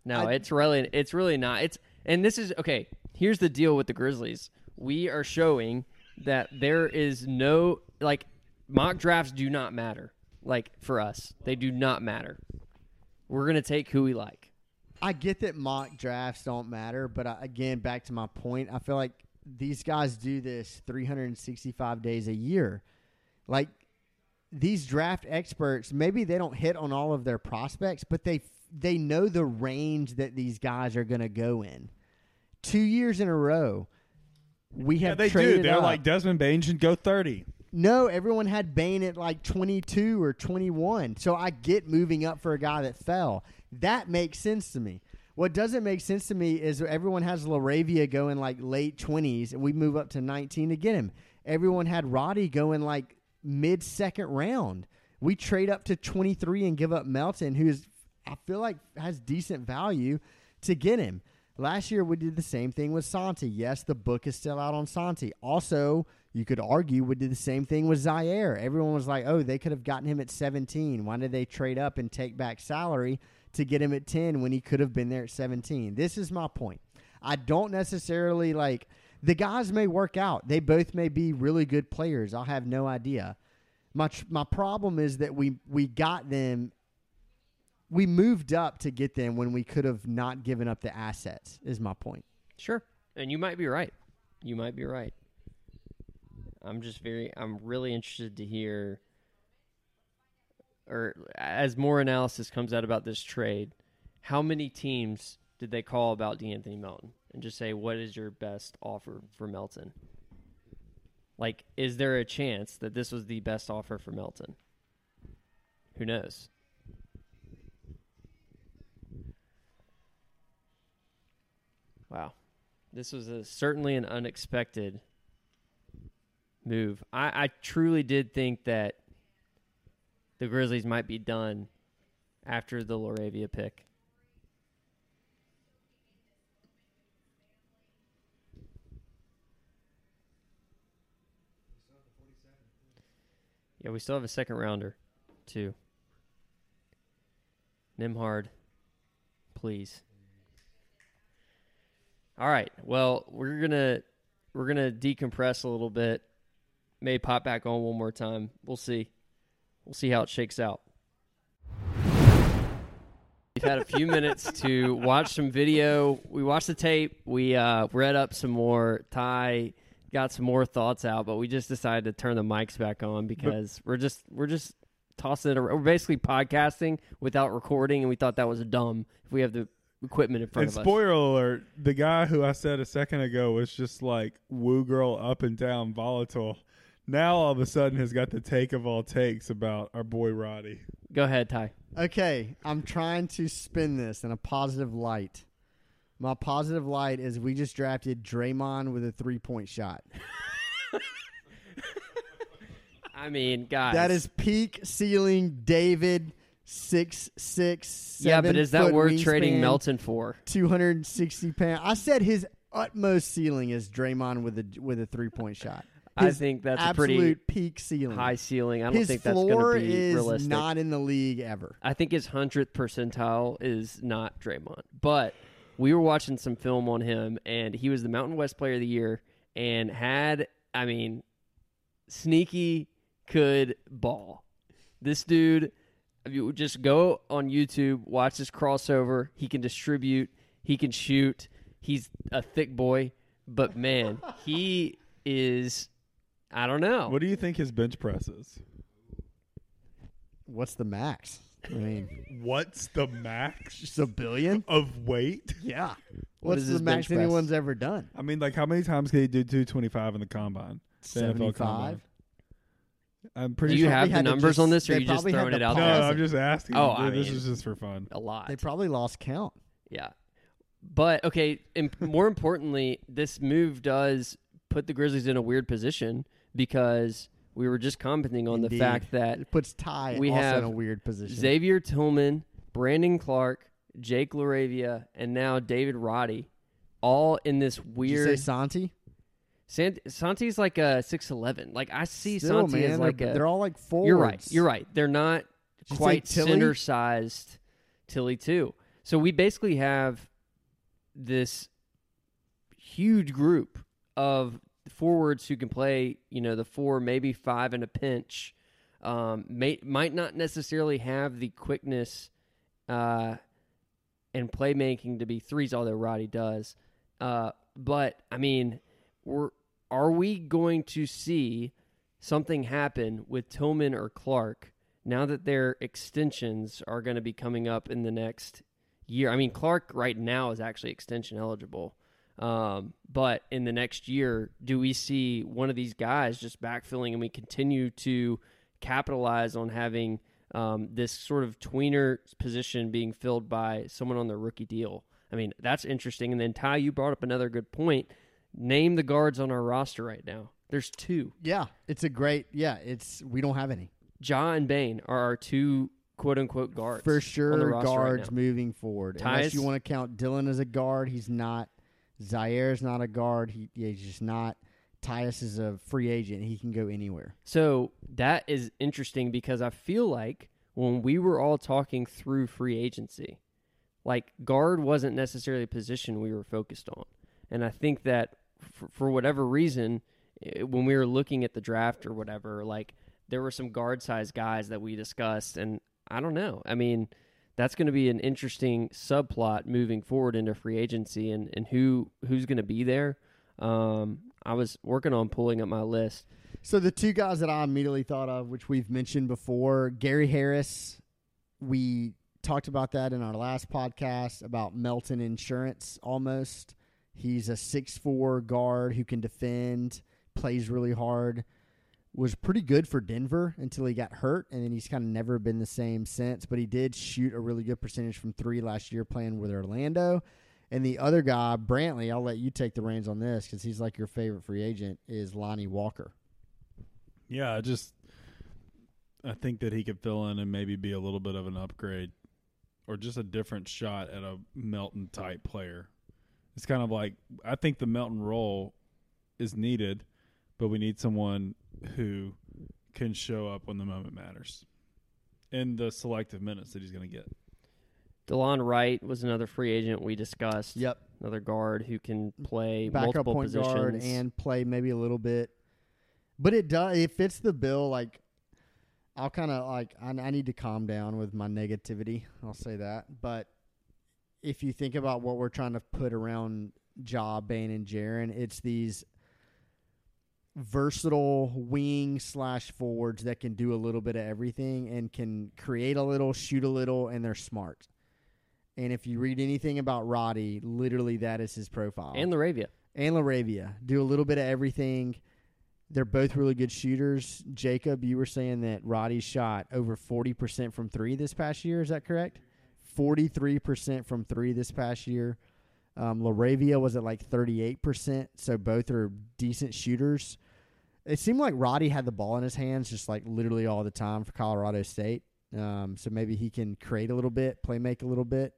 No, I- it's really it's really not. It's and this is okay. Here's the deal with the Grizzlies. We are showing that there is no like mock drafts do not matter. Like for us, they do not matter. We're gonna take who we like. I get that mock drafts don't matter, but I, again, back to my point, I feel like these guys do this 365 days a year. Like these draft experts, maybe they don't hit on all of their prospects, but they they know the range that these guys are going to go in. Two years in a row, we Yeah, have they do. They're up. like Desmond Bane should go thirty. No, everyone had Bane at like 22 or 21. So I get moving up for a guy that fell. That makes sense to me. What doesn't make sense to me is everyone has LaRavia going like late 20s, and we move up to 19 to get him. Everyone had Roddy going like mid second round. We trade up to 23 and give up Melton, who is, I feel like, has decent value to get him. Last year we did the same thing with Santi. Yes, the book is still out on Santi. Also, you could argue we did the same thing with Ziaire. Everyone was like, "Oh, they could have gotten him at 17. Why did they trade up and take back salary to get him at 10 when he could have been there at 17?" This is my point. I don't necessarily like the guys may work out. They both may be really good players. I'll have no idea. My my problem is that we we got them we moved up to get them when we could have not given up the assets is my point. Sure. And you might be right. You might be right. I'm just very I'm really interested to hear or as more analysis comes out about this trade, how many teams did they call about De'Anthony Melton and just say what is your best offer for Melton? Like is there a chance that this was the best offer for Melton? Who knows? Wow. This was a, certainly an unexpected move. I, I truly did think that the Grizzlies might be done after the LaRavia pick. Yeah, we still have a second rounder, too. Nembhard, please. All right. Well, we're gonna we're gonna decompress a little bit. May pop back on one more time. We'll see. We'll see how it shakes out. We've had a few minutes to watch some video. We watched the tape. We uh, read up some more. Ty got some more thoughts out, but we just decided to turn the mics back on because we're just we're just tossing it around. We're basically podcasting without recording, and we thought that was dumb if we have the equipment in front And of us. spoiler alert: the guy who I said a second ago was just like woo girl up and down volatile. Now all of a sudden has got the take of all takes about our boy Roddy. Go ahead, Ty. Okay, I'm trying to spin this in a positive light. My positive light is we just drafted Draymond with a three point shot. I mean, guys, That is peak ceiling David six six. yeah, but is that worth trading Melton for? 260 pounds. I said his utmost ceiling is Draymond with a with a three point shot. I think that's a absolute pretty peak ceiling. high ceiling. I don't his think that's going to be is realistic. not in the league ever. I think his hundredth percentile is not Draymond, but we were watching some film on him, and he was the Mountain West Player of the Year, and had, I mean, sneaky could ball. This dude, you just go on YouTube, watch this crossover. He can distribute, he can shoot. He's a thick boy, but man, he is. I don't know. What do you think his bench press is? What's the max? I mean, What's the max just a billion? of weight? Yeah. What What's is the his max press? anyone's ever done? I mean, like how many times can he do 225 in the combine? The NFL 75. combine. I'm do pretty you sure. have the numbers just- on this, or are you just probably had throwing it out no, there? I'm just asking. Oh, I this mean- is just for fun. a lot. They probably lost count. Yeah. But okay, imp- more importantly, this move does put the Grizzlies in a weird position because we were just commenting on the fact that It puts Ty we also have in a weird position. Xavier Tillman, Brandon Clarke, Jake LaRavia, and now David Roddy, all in this Did you weird. say Santi? Sant- Santi's like a six eleven. Like I see Still, Santi man, as like they're, a. they're all like forwards. You're right. You're right. They're not Did quite center sized Tilly too. So we basically have this huge group of forwards who can play, you know, the four, maybe five in a pinch. Um, may, might not necessarily have the quickness uh, and playmaking to be threes, although Roddy does. Uh, but I mean, we're are we going to see something happen with Tillman or Clarke now that their extensions are going to be coming up in the next year? I mean, Clarke right now is actually extension eligible. Um, but in the next year, do we see one of these guys just backfilling and we continue to capitalize on having um, this sort of tweener position being filled by someone on their rookie deal? I mean, that's interesting. And then Ty, you brought up another good point. Name the guards on our roster right now. There's two. Yeah, it's a great. Yeah, it's we don't have any Ja and Bane are our two quote unquote guards for sure. roster right guards moving forward. Tyus- Unless you want to count Dillon as a guard, he's not. Ziaire's not a guard. He he's just not. Tyus is a free agent. He can go anywhere. So that is interesting because I feel like when we were all talking through free agency, like guard wasn't necessarily a position we were focused on. And I think that for, for whatever reason, eh, when we were looking at the draft or whatever, like there were some guard size guys that we discussed. And I don't know. I mean, that's going to be an interesting subplot moving forward into free agency and, and who who's going to be there. Um, I was working on pulling up my list. So the two guys that I immediately thought of, which we've mentioned before, Gary Harris. We talked about that in our last podcast about Melton Insurance. Almost, he's a six four guard who can defend, plays really hard. Was pretty good for Denver until he got hurt, and then he's kind of never been the same since. But he did shoot a really good percentage from three last year playing with Orlando. And the other guy, Brantley, I'll let you take the reins on this because he's like your favorite free agent, is Lonnie Walker. Yeah, I just I think that he could fill in and maybe be a little bit of an upgrade or just a different shot at a Melton type player. It's kind of like I think the Melton role is needed, but we need someone who can show up when the moment matters. In the selective minutes that he's going to get. Delon Wright was another free agent we discussed. Yep. Another guard who can play Backup multiple point positions. guard and play maybe a little bit. But it does it fits the bill like I'll kind of like I, I need to calm down with my negativity. I'll say that. But if you think about what we're trying to put around Ja, Bane, and Jaren, it's these versatile wing slash forwards that can do a little bit of everything and can create a little, shoot a little, and they're smart. And if you read anything about Roddy, literally that is his profile. And LaRavia. and LaRavia do a little bit of everything. They're both really good shooters. Jacob, you were saying that Roddy shot over 40% from three this past year. Is that correct? 43% from three this past year. Um, LaRavia was at like 38%. So both are decent shooters. It seemed like Roddy had the ball in his hands just like literally all the time for Colorado State. Um, so maybe he can create a little bit, play make a little bit.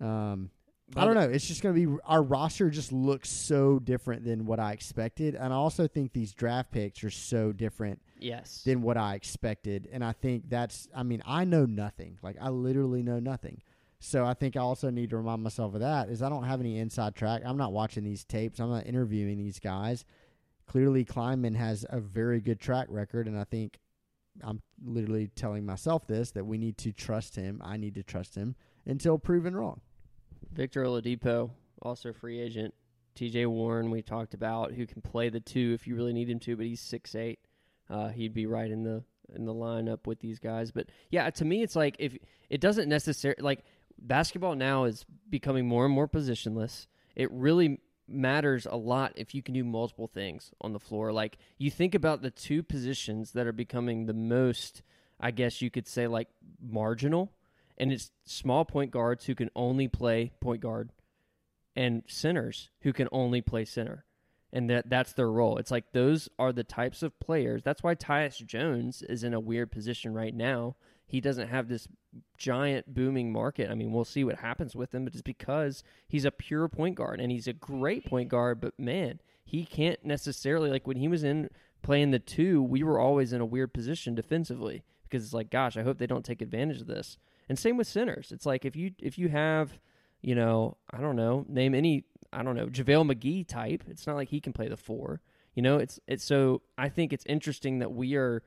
Um, I don't know. It's just going to be our roster just looks so different than what I expected, and I also think these draft picks are so different Yes. than what I expected. And I think that's. I mean, I know nothing. Like I literally know nothing. So I think I also need to remind myself of that. Is I don't have any inside track. I'm not watching these tapes. I'm not interviewing these guys. Clearly, Kleiman has a very good track record, and I think I'm literally telling myself this that we need to trust him. I need to trust him until proven wrong. Victor Oladipo, also free agent. TJ Warren, we talked about, who can play the two if you really need him to, but he's six eight. Uh, he'd be right in the in the lineup with these guys. But yeah, to me, it's like if it doesn't necessarily like basketball now is becoming more and more positionless. It really matters a lot if you can do multiple things on the floor. Like you think about the two positions that are becoming the most, I guess you could say, like marginal and it's small point guards who can only play point guard and centers who can only play center. And that that's their role. It's like those are the types of players. That's why Tyus Jones is in a weird position right now. He doesn't have this giant booming market. I mean we'll see what happens with him but it's because he's a pure point guard and he's a great point guard but man he can't necessarily like when he was in playing the two we were always in a weird position defensively because it's like gosh i hope they don't take advantage of this and same with centers. It's like if you if you have, you know, I don't know, name any, I don't know, JaVale McGee type. It's not like he can play the four. You know, it's it's so I think it's interesting that we are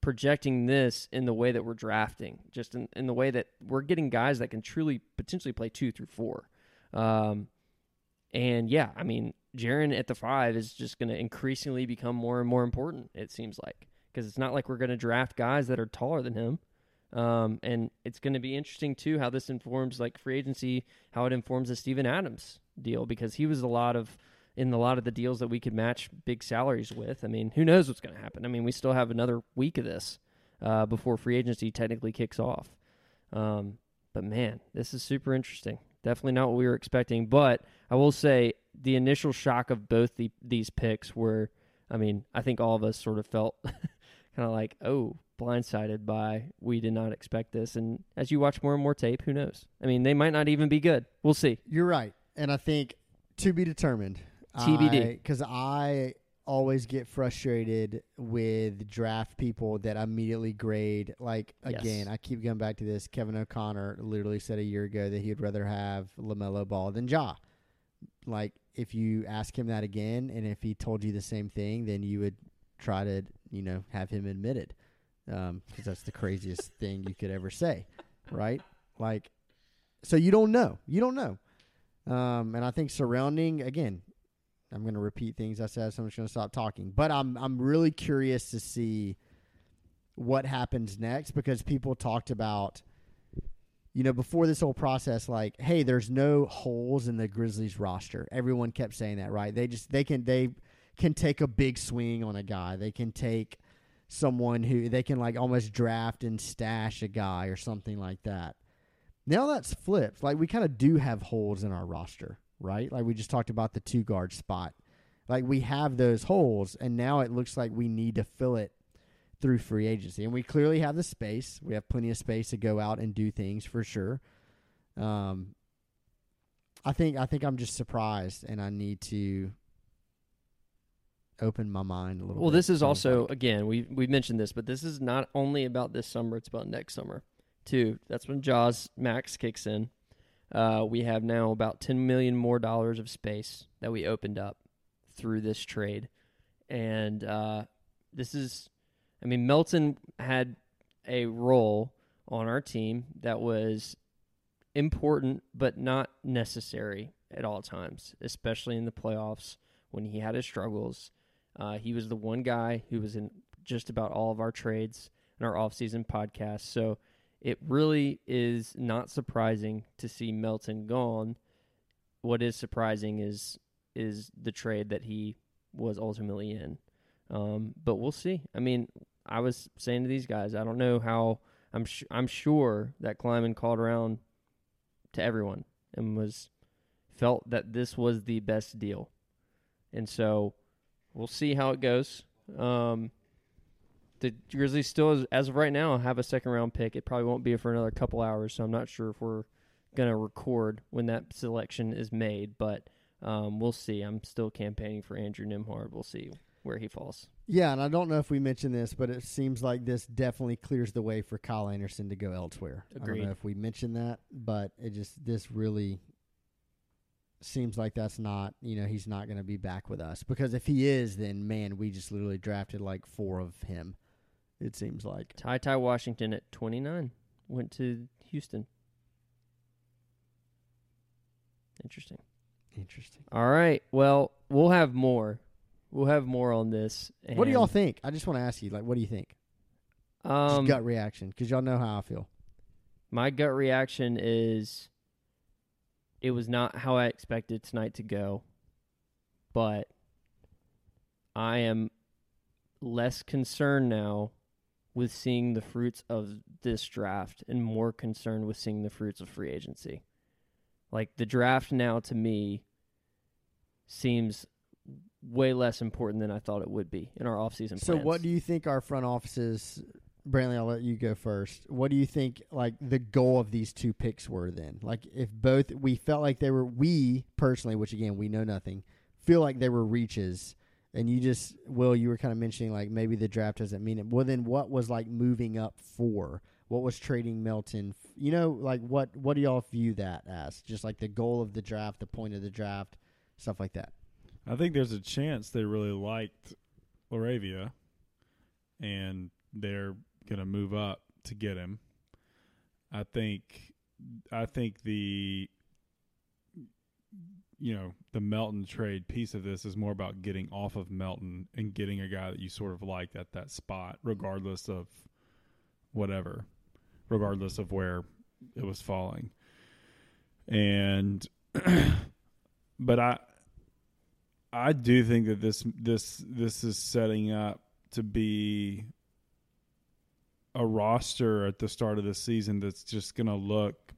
projecting this in the way that we're drafting, just in, in the way that we're getting guys that can truly potentially play two through four. Um, and yeah, I mean, Jaren at the five is just going to increasingly become more and more important. It seems like because it's not like we're going to draft guys that are taller than him. Um, and it's going to be interesting too how this informs like free agency, how it informs the Steven Adams deal because he was a lot of in a lot of the deals that we could match big salaries with. I mean, who knows what's going to happen? I mean, we still have another week of this uh, before free agency technically kicks off. Um, but man, this is super interesting. Definitely not what we were expecting. But I will say the initial shock of both the, these picks were, I mean, I think all of us sort of felt kind of like, oh, blindsided by we did not expect this. And as you watch more and more tape, who knows? I mean, they might not even be good. We'll see. You're right, and I think to be determined. TBD. Because I always get frustrated with draft people that immediately grade. Like Yes. again, I keep going back to this. Kevin O'Connor literally said a year ago that he'd rather have LaMelo Ball than Ja. Like if you ask him that again, and if he told you the same thing, then you would try to you know have him admitted because that's the craziest thing you could ever say, right? Like, so you don't know, you don't know. Um, and I think surrounding again, I'm going to repeat things I said, so I'm just going to stop talking. But I'm I'm really curious to see what happens next because people talked about, you know, before this whole process, like, hey, there's no holes in the Grizzlies roster. Everyone kept saying that, right? They just they can they can take a big swing on a guy. They can take someone who they can like almost draft and stash a guy or something like that. Now that's flipped. Like we kind of do have holes in our roster, right? Like we just talked about the two guard spot. Like we have those holes, and now it looks like we need to fill it through free agency, and we clearly have the space. We have plenty of space to go out and do things for sure. Um, I think I think I'm just surprised, and I need to open my mind a little. Well, this is also like. again we we mentioned this, but this is not only about this summer; it's about next summer too. That's when Ja's Max kicks in. Uh, we have now about ten million more dollars of space that we opened up through this trade, and uh, this is I mean, Melton had a role on our team that was important but not necessary at all times, especially in the playoffs when he had his struggles. Uh, he was the one guy who was in just about all of our trades and our offseason podcasts. So it really is not surprising to see Melton gone. What is surprising is is the trade that he was ultimately in. Um, but we'll see. I mean, I was saying to these guys, I don't know how. I'm sh- I'm sure that Kleiman called around to everyone and was felt that this was the best deal, and so we'll see how it goes. Um, the Grizzlies still, as, as of right now, have a second round pick. It probably won't be for another couple hours, so I'm not sure if we're gonna record when that selection is made, but um, we'll see. I'm still campaigning for Andrew Nembhard. We'll see where he falls. Yeah, and I don't know if we mentioned this, but it seems like this definitely clears the way for Kyle Anderson to go elsewhere. I don't know if we mentioned that, but it just this really seems like that's not you know he's not going to be back with us because if he is, then man, we just literally drafted like four of him. It seems like. Ty Ty Washington at 29 went to Houston. Interesting. Interesting. All right. Well, we'll have more. We'll have more on this. What do y'all think? I just want to ask you, like, what do you think? Um, just gut reaction, because y'all know how I feel. my gut reaction is it was not how I expected tonight to go, but I am less concerned now with seeing the fruits of this draft and more concerned with seeing the fruits of free agency. Like the draft now to me seems way less important than I thought it would be in our offseason So, plans. what do you think our front offices, Brantley? I'll let you go first. What do you think, like, the goal of these two picks were then? Like, if both we felt like they were, we personally, which again we know nothing, feel like they were reaches, and you just, Will, you were kind of mentioning like maybe the draft doesn't mean it. Well, then what was like moving up for? What was trading Melton? You know, like what what do y'all view that as? Just like the goal of the draft, the point of the draft, stuff like that. I think there's a chance they really liked LaRavia, and they're gonna move up to get him. I think, I think the, you know, the Melton trade piece of this is more about getting off of Melton and getting a guy that you sort of liked at that spot, regardless of whatever, regardless of where it was falling. And, but I, I do think that this this this is setting up to be a roster at the start of the season that's just going to look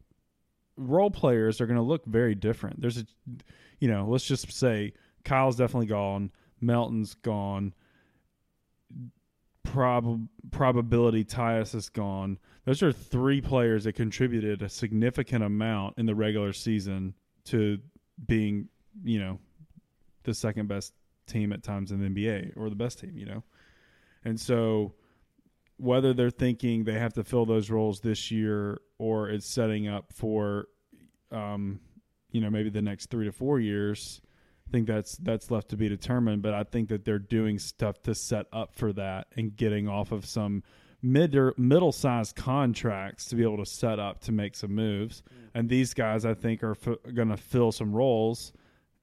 role players are going to look very different. There's a you know, let's just say Kyle's definitely gone, Melton's gone, prob probability Tyus is gone. Those are three players that contributed a significant amount in the regular season to being, you know, the second best team at times in the NBA or the best team, you know. And so whether they're thinking they have to fill those roles this year or it's setting up for um you know maybe the next 3 to 4 years I think that's that's left to be determined. But I think that they're doing stuff to set up for that and getting off of some mid or middle sized contracts to be able to set up to make some moves. And these guys I think are f- going to fill some roles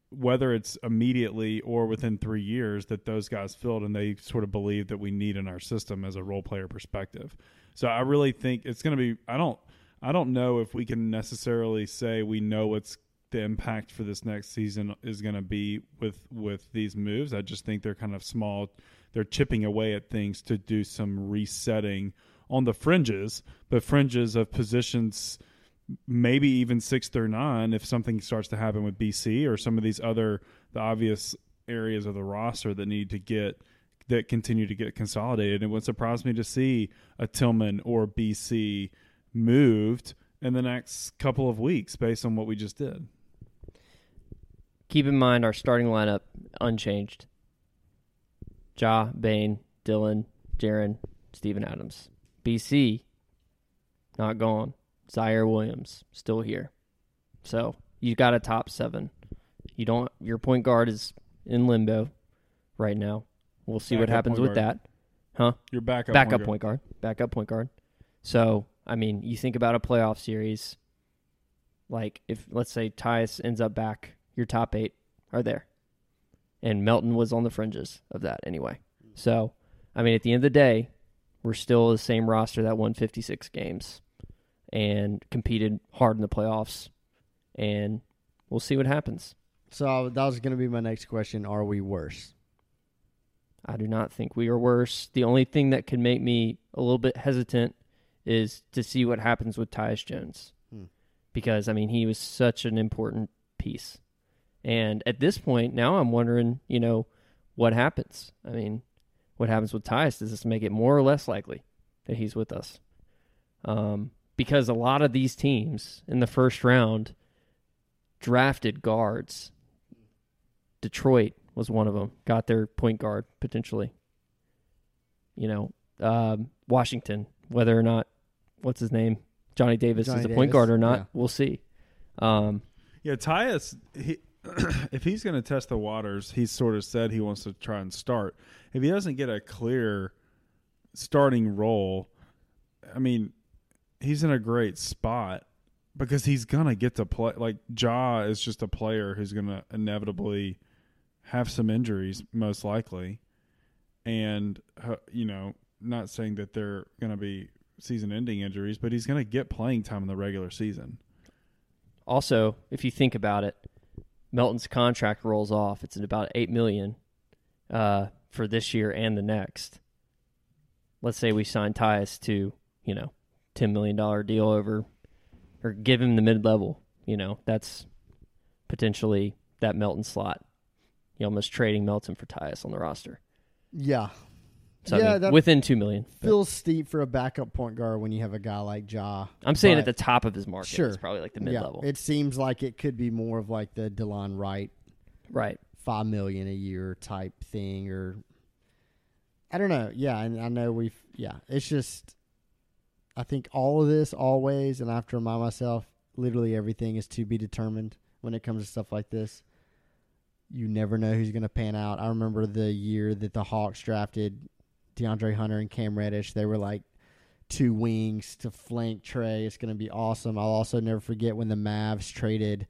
whether it's immediately or within three years that those guys filled and they sort of believe that we need in our system as a role player perspective. So I really think it's going to be. I don't. I don't know if we can necessarily say we know what's the impact for this next season is going to be with with these moves. I just think they're kind of small. They're chipping away at things to do some resetting on the fringes, but fringes of positions maybe even six through nine if something starts to happen with BC or some of these other the obvious areas of the roster that need to get that continue to get consolidated. It would surprise me to see a Tillman or BC moved in the next couple of weeks based on what we just did. Keep in mind our starting lineup unchanged. Ja, Bane, Dillon, Jaren, Steven Adams. BC, not gone. Zaire Williams, still here. So you got a top seven. You don't your point guard is in limbo right now. We'll see what happens with guard. that. Huh? Your backup backup point point guard. Backup point guard. So, I mean, you think about a playoff series, like if let's say Tyus ends up back, your top eight are there. And Melton was on the fringes of that anyway. So, I mean, at the end of the day, we're still the same roster that won 56 games and competed hard in the playoffs. And we'll see what happens. So that was going to be my next question. Are we worse? I do not think we are worse. The only thing that could make me a little bit hesitant is to see what happens with Tyus Jones. Hmm. Because, I mean, he was such an important piece. And at this point, now I'm wondering, you know, what happens? I mean, what happens with Tyus? Does this make it more or less likely that he's with us? Um, because a lot of these teams in the first round drafted guards. Detroit was one of them. Got their point guard potentially. You know, um, Washington, whether or not what's his name, Johnny Davis Johnny is a point guard or not, yeah. we'll see. Um, Yeah, Tyus, he, if he's going to test the waters, he's sort of said he wants to try and start. If he doesn't get a clear starting role, I mean, he's in a great spot because he's to get to play. Like, Ja is just a player who's to inevitably have some injuries, most likely. And, uh, you know, not saying that they're to be season ending injuries, but he's to get playing time in the regular season. also, if you think about it, Melton's contract rolls off. It's at about eight million uh, for this year and the next. Let's say we sign Tyus to, you know, ten million dollar deal over, or give him the mid level. You know, that's potentially that Melton slot. You almost trading Melton for Tyus on the roster. Yeah. So I yeah, mean, that within two million. But feels steep for a backup point guard when you have a guy like Ja. I'm saying at the top of his market, Sure. it's probably like the mid level. Yeah, it seems like it could be more of like the Delon Wright right. five million a year type thing, or I don't know. Yeah, and I know we've yeah. It's just I think all of this always, and I have to remind myself, literally everything is to be determined when it comes to stuff like this. You never know who's going to pan out. I remember the year that the Hawks drafted DeAndre Hunter and Cam Reddish. They were like two wings to flank Trae. It's going to be awesome. I'll also never forget when the Mavs traded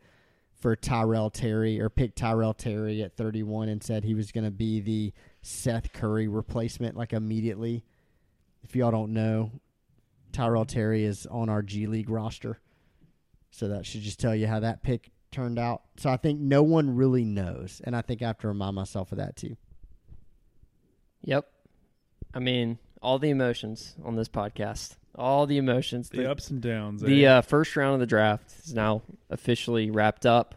for Tyrell Terry or picked Tyrell Terry at 31 and said he was going to be the Seth Curry replacement like immediately. If y'all don't know, Tyrell Terry is on our G League roster. So that should just tell you how that pick turned out. So I think no one really knows. And I think I have to remind myself of that too. Yep. I mean, all the emotions on this podcast, all the emotions. The ups and downs. The eh? uh, first round of the draft is now officially wrapped up.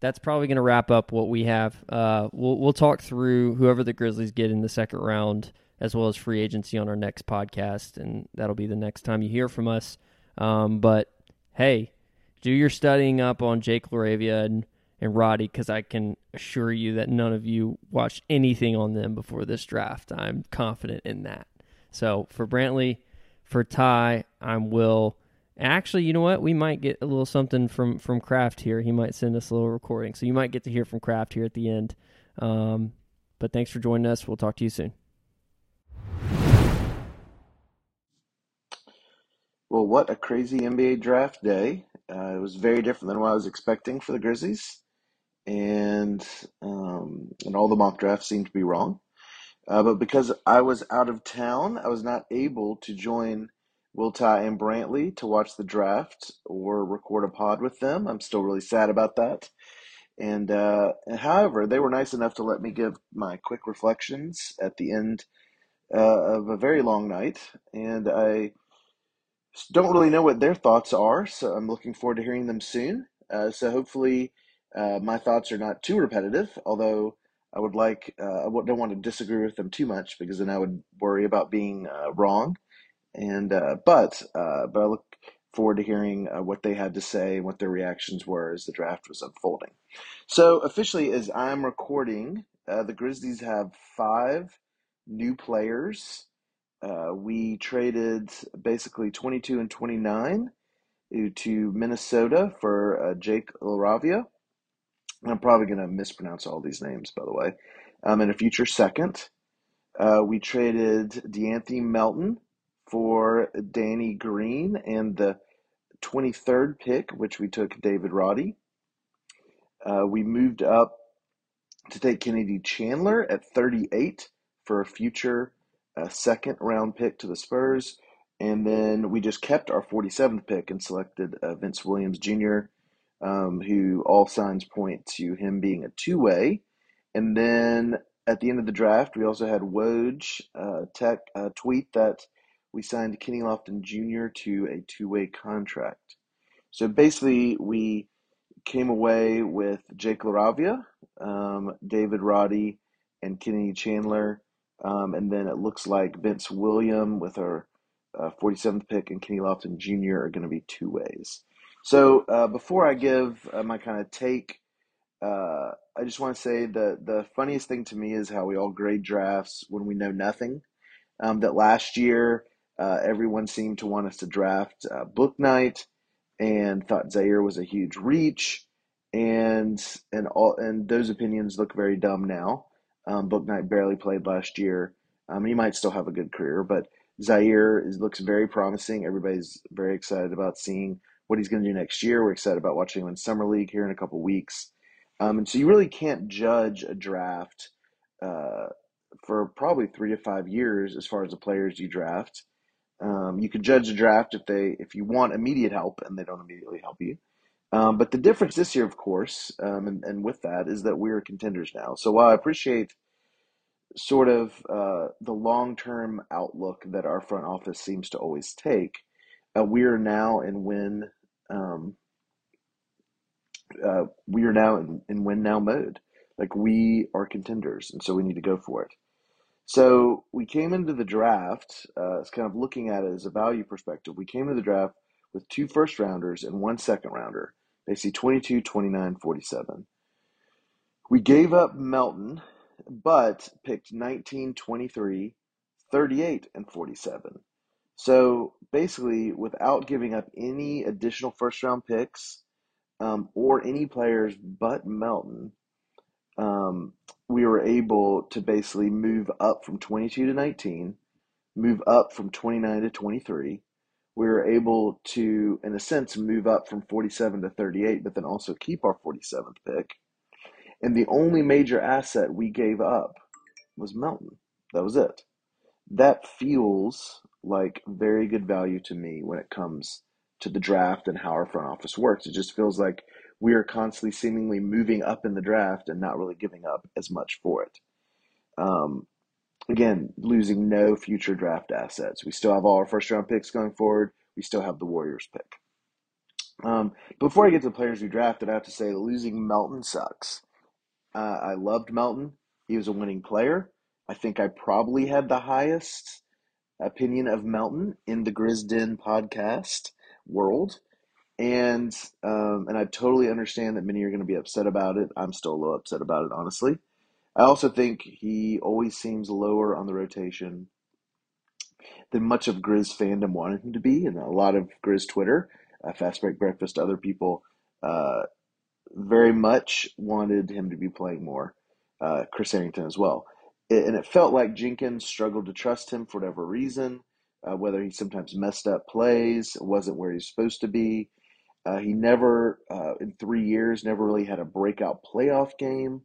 That's probably going to wrap up what we have. Uh, we'll we'll talk through whoever the Grizzlies get in the second round, as well as free agency on our next podcast, and that'll be the next time you hear from us. Um, but hey, do your studying up on Jake LaRavia and and Roddy, because I can assure you that none of you watched anything on them before this draft. I'm confident in that. So for Brantley, for Ty, I'm Will. Actually, you know what? We might get a little something from from Kraft here. He might send us a little recording, so you might get to hear from Kraft here at the end. Um, but thanks for joining us. We'll talk to you soon. Well, what a crazy NBA draft day. Uh, it was very different than what I was expecting for the Grizzlies. And um, and all the mock drafts seemed to be wrong. Uh, but because I was out of town, I was not able to join Will Ty and Brantley to watch the draft or record a pod with them. I'm still really sad about that. And uh, however, they were nice enough to let me give my quick reflections at the end uh, of a very long night. And I don't really know what their thoughts are, so I'm looking forward to hearing them soon. Uh, so hopefully, uh, my thoughts are not too repetitive. Although I would like, uh, I don't want to disagree with them too much because then I would worry about being uh, wrong. And uh, but uh, but I look forward to hearing what they had to say and what their reactions were as the draft was unfolding. So officially, as I'm recording, the Grizzlies have five new players. Uh, we traded basically 22 and 29 to Minnesota for uh, Jake LaRavia. I'm probably going to mispronounce all these names, by the way. Um, and a future second. Uh, we traded De'Anthony Melton for Danny Green and the 23rd pick, which we took David Roddy. Uh, we moved up to take Kennedy Chandler at 38 for a future uh, second round pick to the Spurs. And then we just kept our 47th pick and selected uh, Vince Williams Jr., um, who all signs point to him being a two way. And then at the end of the draft, we also had Woj uh, Tech uh, tweet that we signed Kenny Lofton Jr. to a two way contract. So basically, we came away with Jake LaRavia, um, David Roddy, and Kenny Chandler. Um, and then it looks like Vince William with our uh, 47th pick and Kenny Lofton Jr. are going to be two ways. So uh, before I give uh, my kind of take, uh, I just want to say the the funniest thing to me is how we all grade drafts when we know nothing. Um, that last year, uh, everyone seemed to want us to draft uh, Bouknight and thought Ziaire was a huge reach, and and all and those opinions look very dumb now. Um, Bouknight barely played last year. Um, he might still have a good career, but Ziaire is, looks very promising. Everybody's very excited about seeing what he's going to do next year. We're excited about watching him in summer league here in a couple weeks. Um, and so you really can't judge a draft uh, for probably three to five years as far as the players you draft. Um, you can judge a draft if they if you want immediate help and they don't immediately help you. Um, but the difference this year, of course, um, and, and with that, is that we're contenders now. So while I appreciate sort of uh, the long term outlook that our front office seems to always take, uh, we are now in win. Um, uh, we are now in, in win now mode. Like we are contenders, and so we need to go for it. So we came into the draft, uh, it's kind of looking at it as a value perspective. We came into the draft with two first rounders and one second rounder. They see 22, 29, 47. We gave up Melton, but picked 19, 23, 38, and 47. So basically, without giving up any additional first round picks um, or any players but Melton, um, we were able to basically move up from 22 to 19, move up from 29 to 23. We were able to, in a sense, move up from 47 to 38, but then also keep our 47th pick. And the only major asset we gave up was Melton. That was it. That feels like very good value to me when it comes to the draft and how our front office works. It just feels like we are constantly seemingly moving up in the draft and not really giving up as much for it. Um, again, losing no future draft assets. We still have all our first round picks going forward. We still have the Warriors pick. Um, before I get to the players we drafted, I have to say losing Melton sucks. Uh, I loved Melton. He was a winning player. I think I probably had the highest opinion of Melton in the Grizz Den podcast world. And um, and I totally understand that many are going to be upset about it. I'm still a little upset about it, honestly. I also think he always seems lower on the rotation than much of Grizz fandom wanted him to be, and a lot of Grizz Twitter, uh, Fast Break Breakfast, other people, uh, very much wanted him to be playing more. Uh, Chris Herrington as well, it, and it felt like Jenkins struggled to trust him for whatever reason. Uh, whether he sometimes messed up plays, wasn't where he's supposed to be. Uh, he never, uh, in three years, never really had a breakout playoff game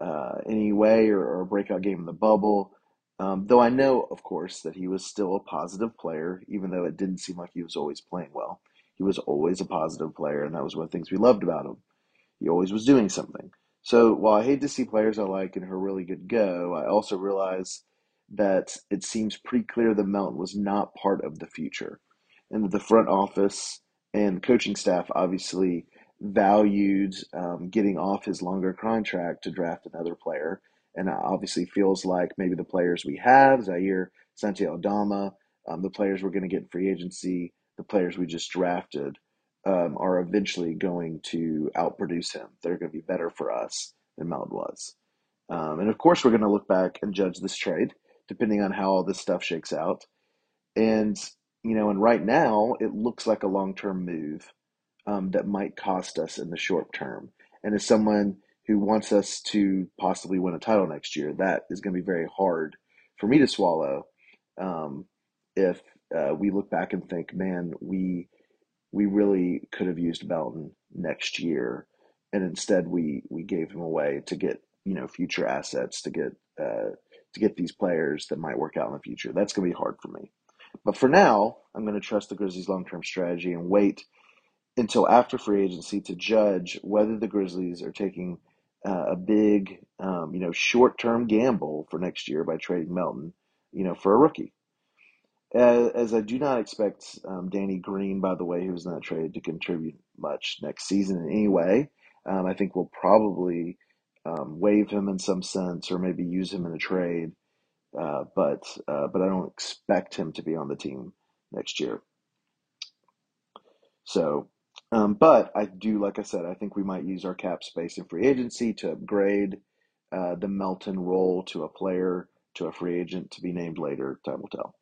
uh, anyway, or, or a breakout game in the bubble. Um, though I know, of course, that he was still a positive player, even though it didn't seem like he was always playing well. He was always a positive player, and that was one of the things we loved about him. He always was doing something. So while I hate to see players I like and who really good go, I also realize that it seems pretty clear that Melton was not part of the future, and that the front office and coaching staff obviously valued um, getting off his longer contract to draft another player. And obviously feels like maybe the players we have, Ziaire, Santi Aldama, um, the players we're going to get in free agency, the players we just drafted, um, are eventually going to outproduce him. They're going to be better for us than Melton was. Um, and of course, we're going to look back and judge this trade, depending on how all this stuff shakes out. And, you know, and right now, it looks like a long term move um, that might cost us in the short term. And as someone who wants us to possibly win a title next year, that is going to be very hard for me to swallow um, if uh, we look back and think, man, we we really could have used Melton next year, and instead we we gave him away to get you know future assets to get uh, to get these players that might work out in the future. That's going to be hard for me. But for now, I'm going to trust the Grizzlies' long term strategy and wait until after free agency to judge whether the Grizzlies are taking uh, a big, um, you know, short term gamble for next year by trading Melton, you know, for a rookie. As, as I do not expect um, Danny Green, by the way, who was that trade, to contribute much next season in any way. Um, I think we'll probably um, waive him in some sense, or maybe use him in a trade. Uh, but uh, but I don't expect him to be on the team next year. So, um, but I do, like I said, I think we might use our cap space in free agency to upgrade uh, the Melton role to a player, to a free agent to be named later. Time will tell.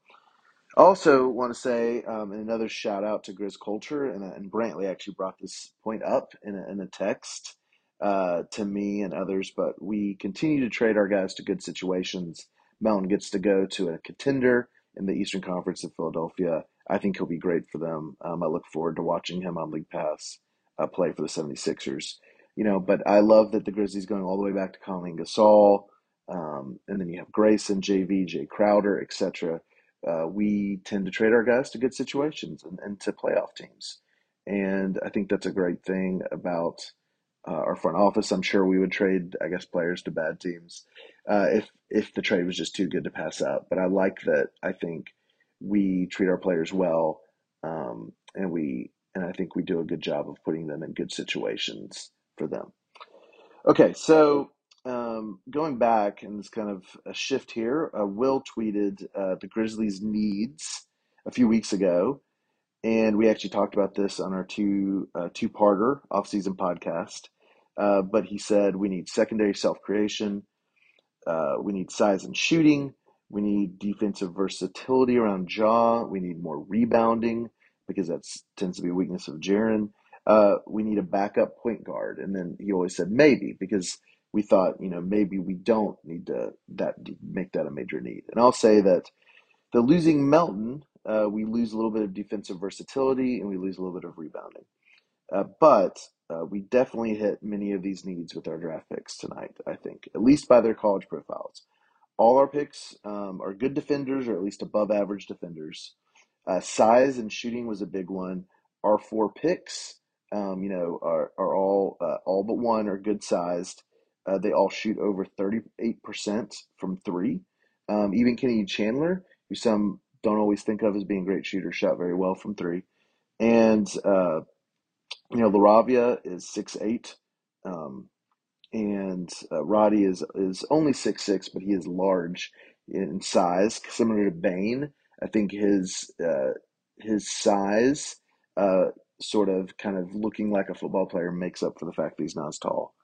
Also, want to say um, another shout out to Grizz Culture, and, and Brantley actually brought this point up in a, in a text uh, to me and others. But we continue to trade our guys to good situations. Melton gets to go to a contender in the Eastern Conference in Philadelphia. I think he'll be great for them. Um, I look forward to watching him on League Pass uh, play for the 76ers. You know, but I love that the Grizzlies going all the way back to Conley Gasol, um, and then you have Grayson, JV, Jay Crowder, etc. Uh, we tend to trade our guys to good situations and, and to playoff teams, and I think that's a great thing about uh, our front office. I'm sure we would trade, I guess, players to bad teams uh, if if the trade was just too good to pass up. But I like that. I think we treat our players well, um, and we and I think we do a good job of putting them in good situations for them. Okay, so um, going back, and it's kind of a shift here. Uh, Will tweeted uh, the Grizzlies' needs a few weeks ago, and we actually talked about this on our two uh, two parter off season podcast. Uh, but he said we need secondary self creation, uh, we need size and shooting, we need defensive versatility around Ja. we need more rebounding because that tends to be a weakness of Jaren. Uh, we need a backup point guard, and then he always said maybe because we thought you know maybe we don't need to that make that a major need. And I'll say that the losing Melton, uh, we lose a little bit of defensive versatility and we lose a little bit of rebounding. Uh, but uh, we definitely hit many of these needs with our draft picks tonight, I think, at least by their college profiles. All our picks um, are good defenders or at least above average defenders. Uh, size and shooting was a big one. Our four picks, um, you know, are, are all uh, all but one are good sized. Uh, they all shoot over 38% from three. Um, even Kenny Chandler, who some don't always think of as being great shooter, shot very well from three. And uh, you know, LaRavia is six eight, um, and uh, Roddy is is only six six, but he is large in size, similar to Bane. I think his uh, his size, uh, sort of kind of looking like a football player, makes up for the fact that he's not as tall.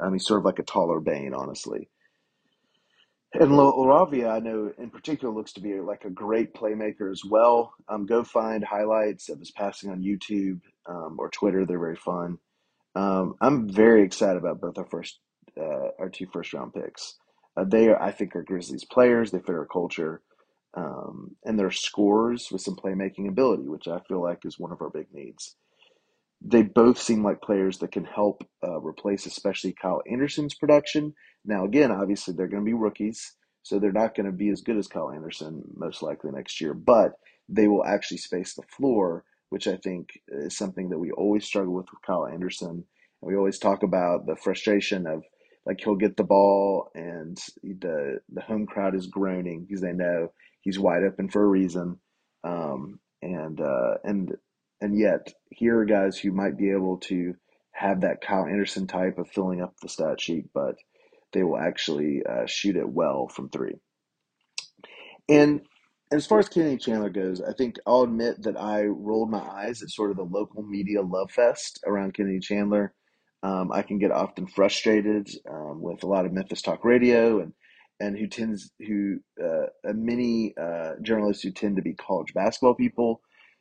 Um, he's sort of like a taller Bane, honestly. And LaRavia, I know in particular, looks to be like a great playmaker as well. Um, go find highlights of his passing on YouTube um, or Twitter; they're very fun. Um, I'm very excited about both our first, uh, our two first round picks. Uh, they, are, I think, are Grizzlies players. They fit our culture, um, and they're scorers with some playmaking ability, which I feel like is one of our big needs they both seem like players that can help uh, replace, especially Kyle Anderson's production. Now, again, obviously they're going to be rookies, so they're not going to be as good as Kyle Anderson most likely next year, but they will actually space the floor, which I think is something that we always struggle with with Kyle Anderson. And we always talk about the frustration of like he'll get the ball and the the home crowd is groaning because they know he's wide open for a reason. Um, and uh, and and yet, here are guys who might be able to have that Kyle Anderson type of filling up the stat sheet, but they will actually uh, shoot it well from three. And as far as Kenny Chandler goes, I think I'll admit that I rolled my eyes at sort of the local media love fest around Kenny Chandler. Um, I can get often frustrated um, with a lot of Memphis talk radio and and who tends who uh, many uh, journalists who tend to be college basketball people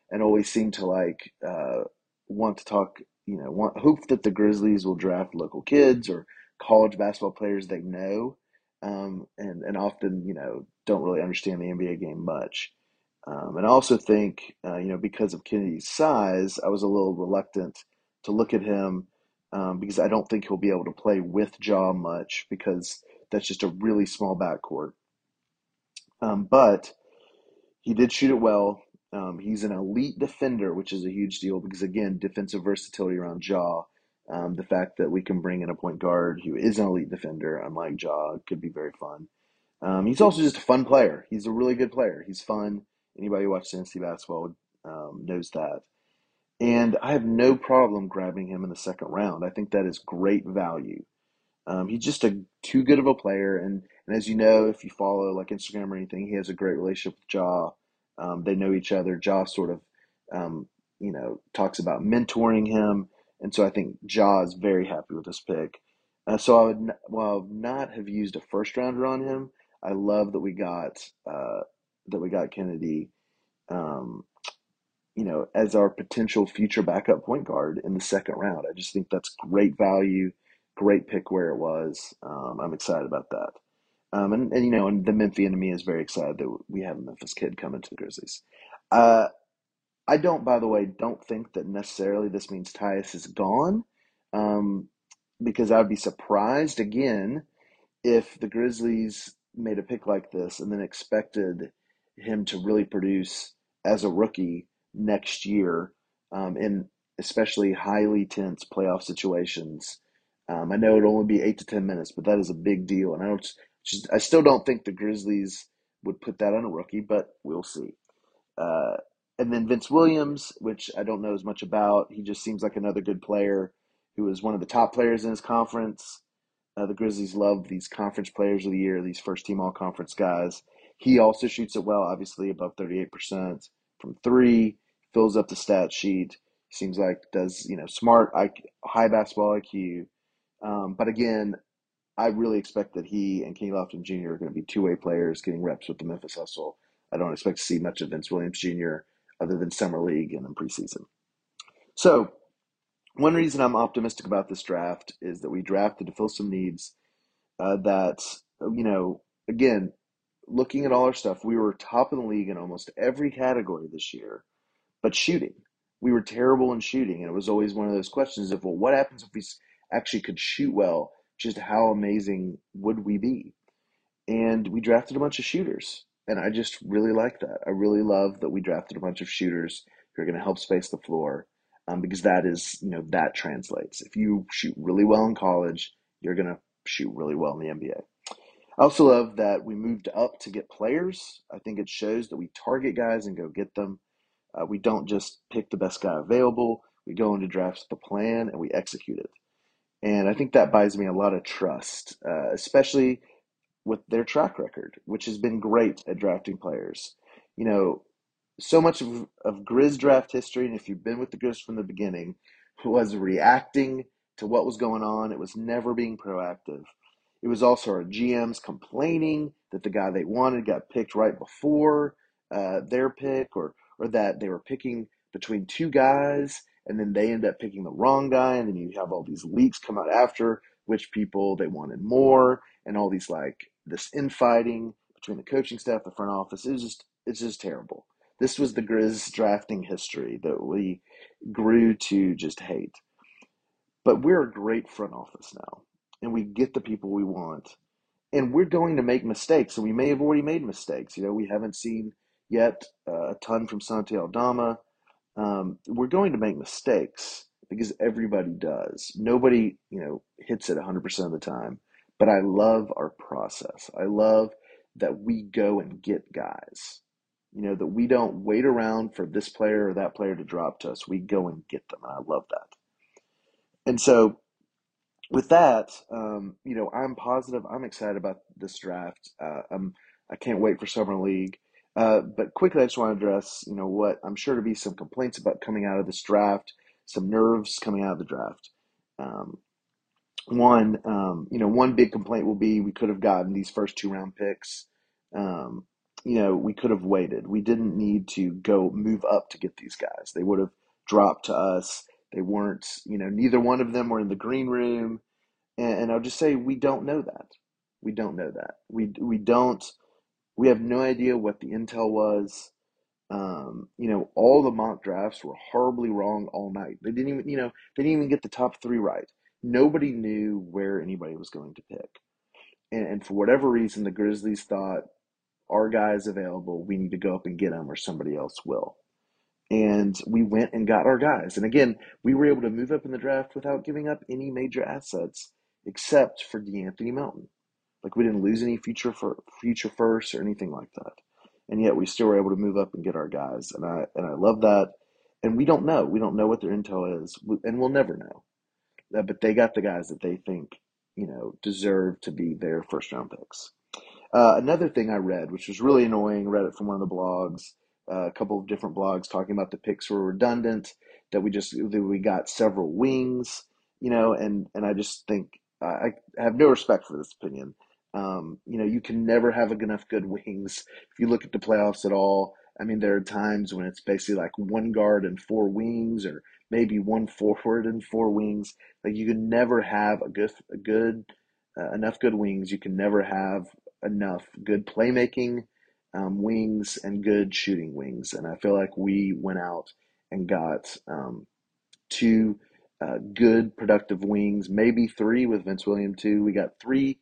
and always seem to like uh, want to talk. You know, want hope that the Grizzlies will draft local kids or college basketball players they know, um, and and often you know don't really understand the NBA game much. Um, and I also think, uh, you know, because of Kennedy's size, I was a little reluctant to look at him um, because I don't think he'll be able to play with Ja much because that's just a really small backcourt. Um, but he did shoot it well. Um, he's an elite defender, which is a huge deal because, again, defensive versatility around Ja. Um, the fact that we can bring in a point guard who is an elite defender, unlike Ja, could be very fun. Um, he's also just a fun player. He's a really good player. He's fun. Anybody who watches NC basketball um, knows that. And I have no problem grabbing him in the second round. I think that is great value. Um, he's just a too good of a player, and, and as you know, if you follow like Instagram or anything, he has a great relationship with Ja. Um, they know each other. Ja sort of, um, you know, talks about mentoring him, and so I think Ja is very happy with this pick. Uh, so I would, n- while I would not have used a first rounder on him, I love that we got uh, that we got Kennedy. Um, you know, as our potential future backup point guard in the second round. I just think that's great value, great pick where it was. Um, I'm excited about that. Um, and, and, you know, and the Memphis enemy is very excited that we have a Memphis kid coming to the Grizzlies. Uh, I don't, by the way, don't think that necessarily this means Tyus is gone um, because I'd be surprised again if the Grizzlies made a pick like this and then expected him to really produce as a rookie next year um, in especially highly tense playoff situations. Um, I know it'll only be eight to ten minutes, but that is a big deal, and I don't. Just, I still don't think the Grizzlies would put that on a rookie, but we'll see. Uh, and then Vince Williams, which I don't know as much about. He just seems like another good player who is one of the top players in his conference. Uh, the Grizzlies love these conference players of the year, these first team all conference guys. He also shoots it well, obviously above 38% from three, fills up the stat sheet. Seems like does, you know, smart, high basketball IQ. Um, but again, I really expect that he and Kenny Lofton Jr. are going to be two way players getting reps with the Memphis Hustle. I don't expect to see much of Vince Williams Jr. other than summer league and in preseason. So one reason I'm optimistic about this draft is that we drafted to fill some needs uh, that, you know, again, looking at all our stuff, we were top of the league in almost every category this year, but shooting. We were terrible in shooting. And it was always one of those questions of, well, what happens if we actually could shoot well? Just how amazing would we be? And we drafted a bunch of shooters. And I just really like that. I really love that we drafted a bunch of shooters who are going to help space the floor um, because that is, you know, that translates. If you shoot really well in college, you're going to shoot really well in the NBA. I also love that we moved up to get players. I think it shows that we target guys and go get them. Uh, we don't just pick the best guy available. We go into drafts with a plan and we execute it. And I think that buys me a lot of trust, uh, especially with their track record, which has been great at drafting players. You know, so much of, of Grizz draft history, and if you've been with the Grizz from the beginning, was reacting to what was going on. It was never being proactive. It was also our GMs complaining that the guy they wanted got picked right before uh, their pick, or or that they were picking between two guys and then they end up picking the wrong guy, and then you have all these leaks come out after which people they wanted more, and all these like this infighting between the coaching staff, the front office. It's just it's just terrible. This was the Grizz drafting history that we grew to just hate. But we're a great front office now, and we get the people we want. And we're going to make mistakes, and we may have already made mistakes. You know, we haven't seen yet uh, a ton from Santi Aldama. Um, we're going to make mistakes because everybody does. Nobody, you know, hits it 100% of the time. But I love our process. I love that we go and get guys. You know, that we don't wait around for this player or that player to drop to us. We go and get them. And I love that. And so, with that, um, you know, I'm positive. I'm excited about this draft. Uh, I'm, I can't wait for Summer League. Uh, but quickly, I just want to address, you know, what I'm sure to be some complaints about coming out of this draft, some nerves coming out of the draft. Um, one, um, you know, one big complaint will be we could have gotten these first two round picks. Um, you know, we could have waited. We didn't need to go move up to get these guys. They would have dropped to us. They weren't, you know, neither one of them were in the green room. And, and I'll just say we don't know that. We don't know that. We we don't We have no idea what the intel was. Um, you know, all the mock drafts were horribly wrong all night. They didn't even, you know, they didn't even get the top three right. Nobody knew where anybody was going to pick. And, and for whatever reason, the Grizzlies thought our guy's available. We need to go up and get him, or somebody else will. And we went and got our guys. And again, we were able to move up in the draft without giving up any major assets except for De'Anthony Melton. Like we didn't lose any future for future first or anything like that. And yet we still were able to move up and get our guys. And I and I love that. And we don't know. We don't know what their intel is, and we'll never know. But they got the guys that they think you know deserve to be their first round picks. Uh, another thing I read, which was really annoying, read it from one of the blogs, uh, a couple of different blogs talking about the picks were redundant, that we just that we got several wings, you know, and and I just think I, I have no respect for this opinion. Um, you know, you can never have enough good wings. If you look at the playoffs at all, I mean, there are times when it's basically like one guard and four wings, or maybe one forward and four wings. Like you can never have a good a good uh, enough good wings. You can never have enough good playmaking um, wings and good shooting wings. And I feel like we went out and got um, two uh, good productive wings, maybe three with Vince William too. We got three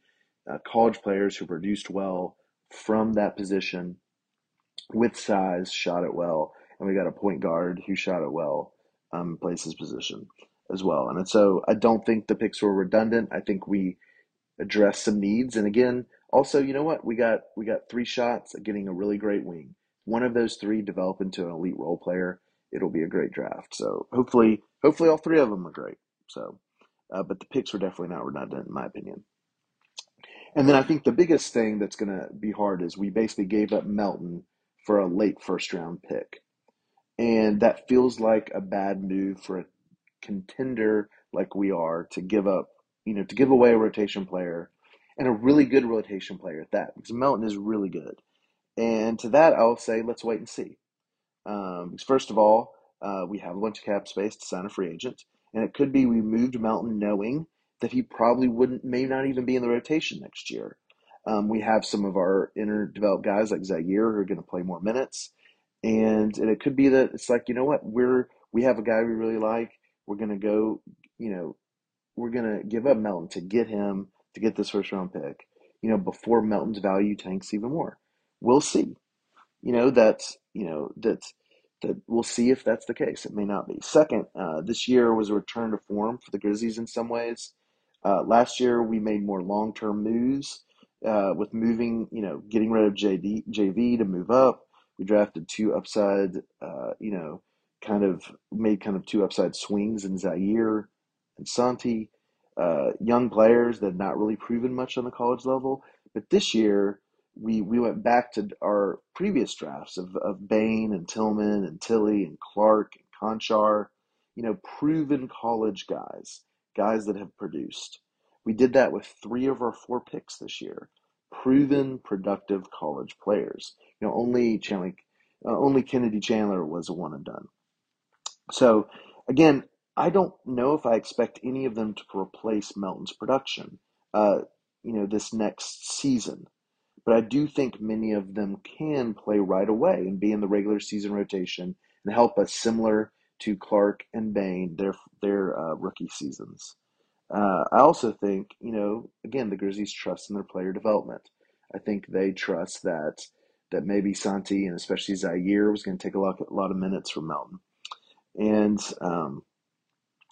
uh, college players who produced well from that position with size, shot it well, and we got a point guard who shot it well, um, plays his position as well. And so I don't think the picks were redundant. I think we addressed some needs. And again, also, you know what? We got we got three shots at getting a really great wing. One of those three develop into an elite role player. It'll be a great draft. So hopefully, hopefully all three of them are great. So, uh, but the picks were definitely not redundant in my opinion. And then I think the biggest thing that's going to be hard is we basically gave up Melton for a late first round pick. And that feels like a bad move for a contender like we are to give up, you know, to give away a rotation player and a really good rotation player at that, because Melton is really good. And to that, I'll say, let's wait and see. Um, first of all, uh, we have a bunch of cap space to sign a free agent, and it could be we moved Melton knowing that he probably wouldn't, may not even be in the rotation next year. Um, we have some of our inner developed guys like Ziaire who are going to play more minutes, and and it could be that it's like you know what we're we have a guy we really like. We're going to go, you know, we're going to give up Melton to get him to get this first round pick. You know, before Melton's value tanks even more. We'll see you know that's you know that that we'll see if that's the case. It may not be. Second, uh, this year was a return to form for the Grizzlies in some ways. Uh, last year we made more long term moves uh, with moving, you know, getting rid of JD, JV to move up. We drafted two upside, uh, you know, kind of made kind of two upside swings in Ziaire and Santi, uh, young players that had not really proven much on the college level. But this year, we we went back to our previous drafts of, of Bane and Tillman and Tilly and Clarke and Konchar, you know, proven college guys, guys that have produced. We did that with three of our four picks this year, proven productive college players. You know, only Chandler, uh, only Kennedy Chandler was a one and done. So again, I don't know if I expect any of them to replace Melton's production, uh, you know, this next season. But I do think many of them can play right away and be in the regular season rotation and help us, similar to Clarke and Bane, their their uh, rookie seasons. Uh, I also think, you know, again, the Grizzlies trust in their player development. I think they trust that that maybe Santi and especially Ziaire was going to take a lot, a lot of minutes from Melton. And um,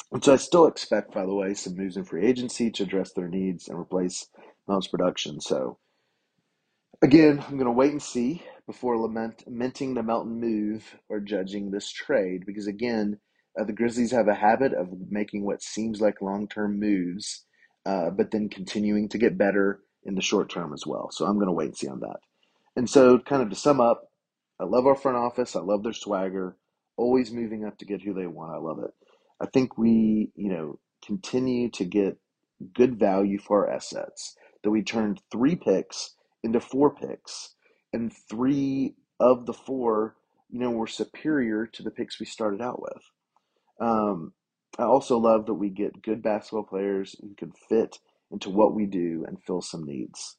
which I still expect, by the way, some moves in free agency to address their needs and replace Melton's production. So again, I'm going to wait and see before lament, lamenting the Melton move or judging this trade because again, uh, the Grizzlies have a habit of making what seems like long-term moves, uh, but then continuing to get better in the short term as well. So I'm going to wait and see on that. And so, kind of to sum up, I love our front office. I love their swagger. Always moving up to get who they want. I love it. I think we, you know, continue to get good value for our assets. That we turned three picks into four picks, and three of the four, you know, were superior to the picks we started out with. Um, I also love that we get good basketball players who can fit into what we do and fill some needs.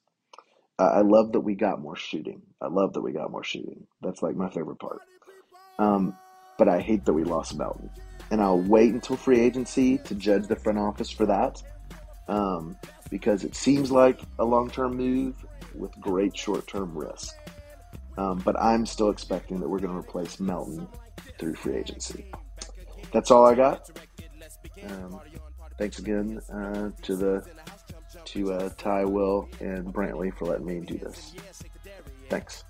I love that we got more shooting. I love that we got more shooting. That's like my favorite part. Um, but I hate that we lost Melton. And I'll wait until free agency to judge the front office for that. Um, because it seems like a long term move with great short term risk. Um, but I'm still expecting that we're going to replace Melton through free agency. That's all I got. Um, thanks again uh, to the to uh, Ty, Will, and Brantley for letting me do this. Thanks.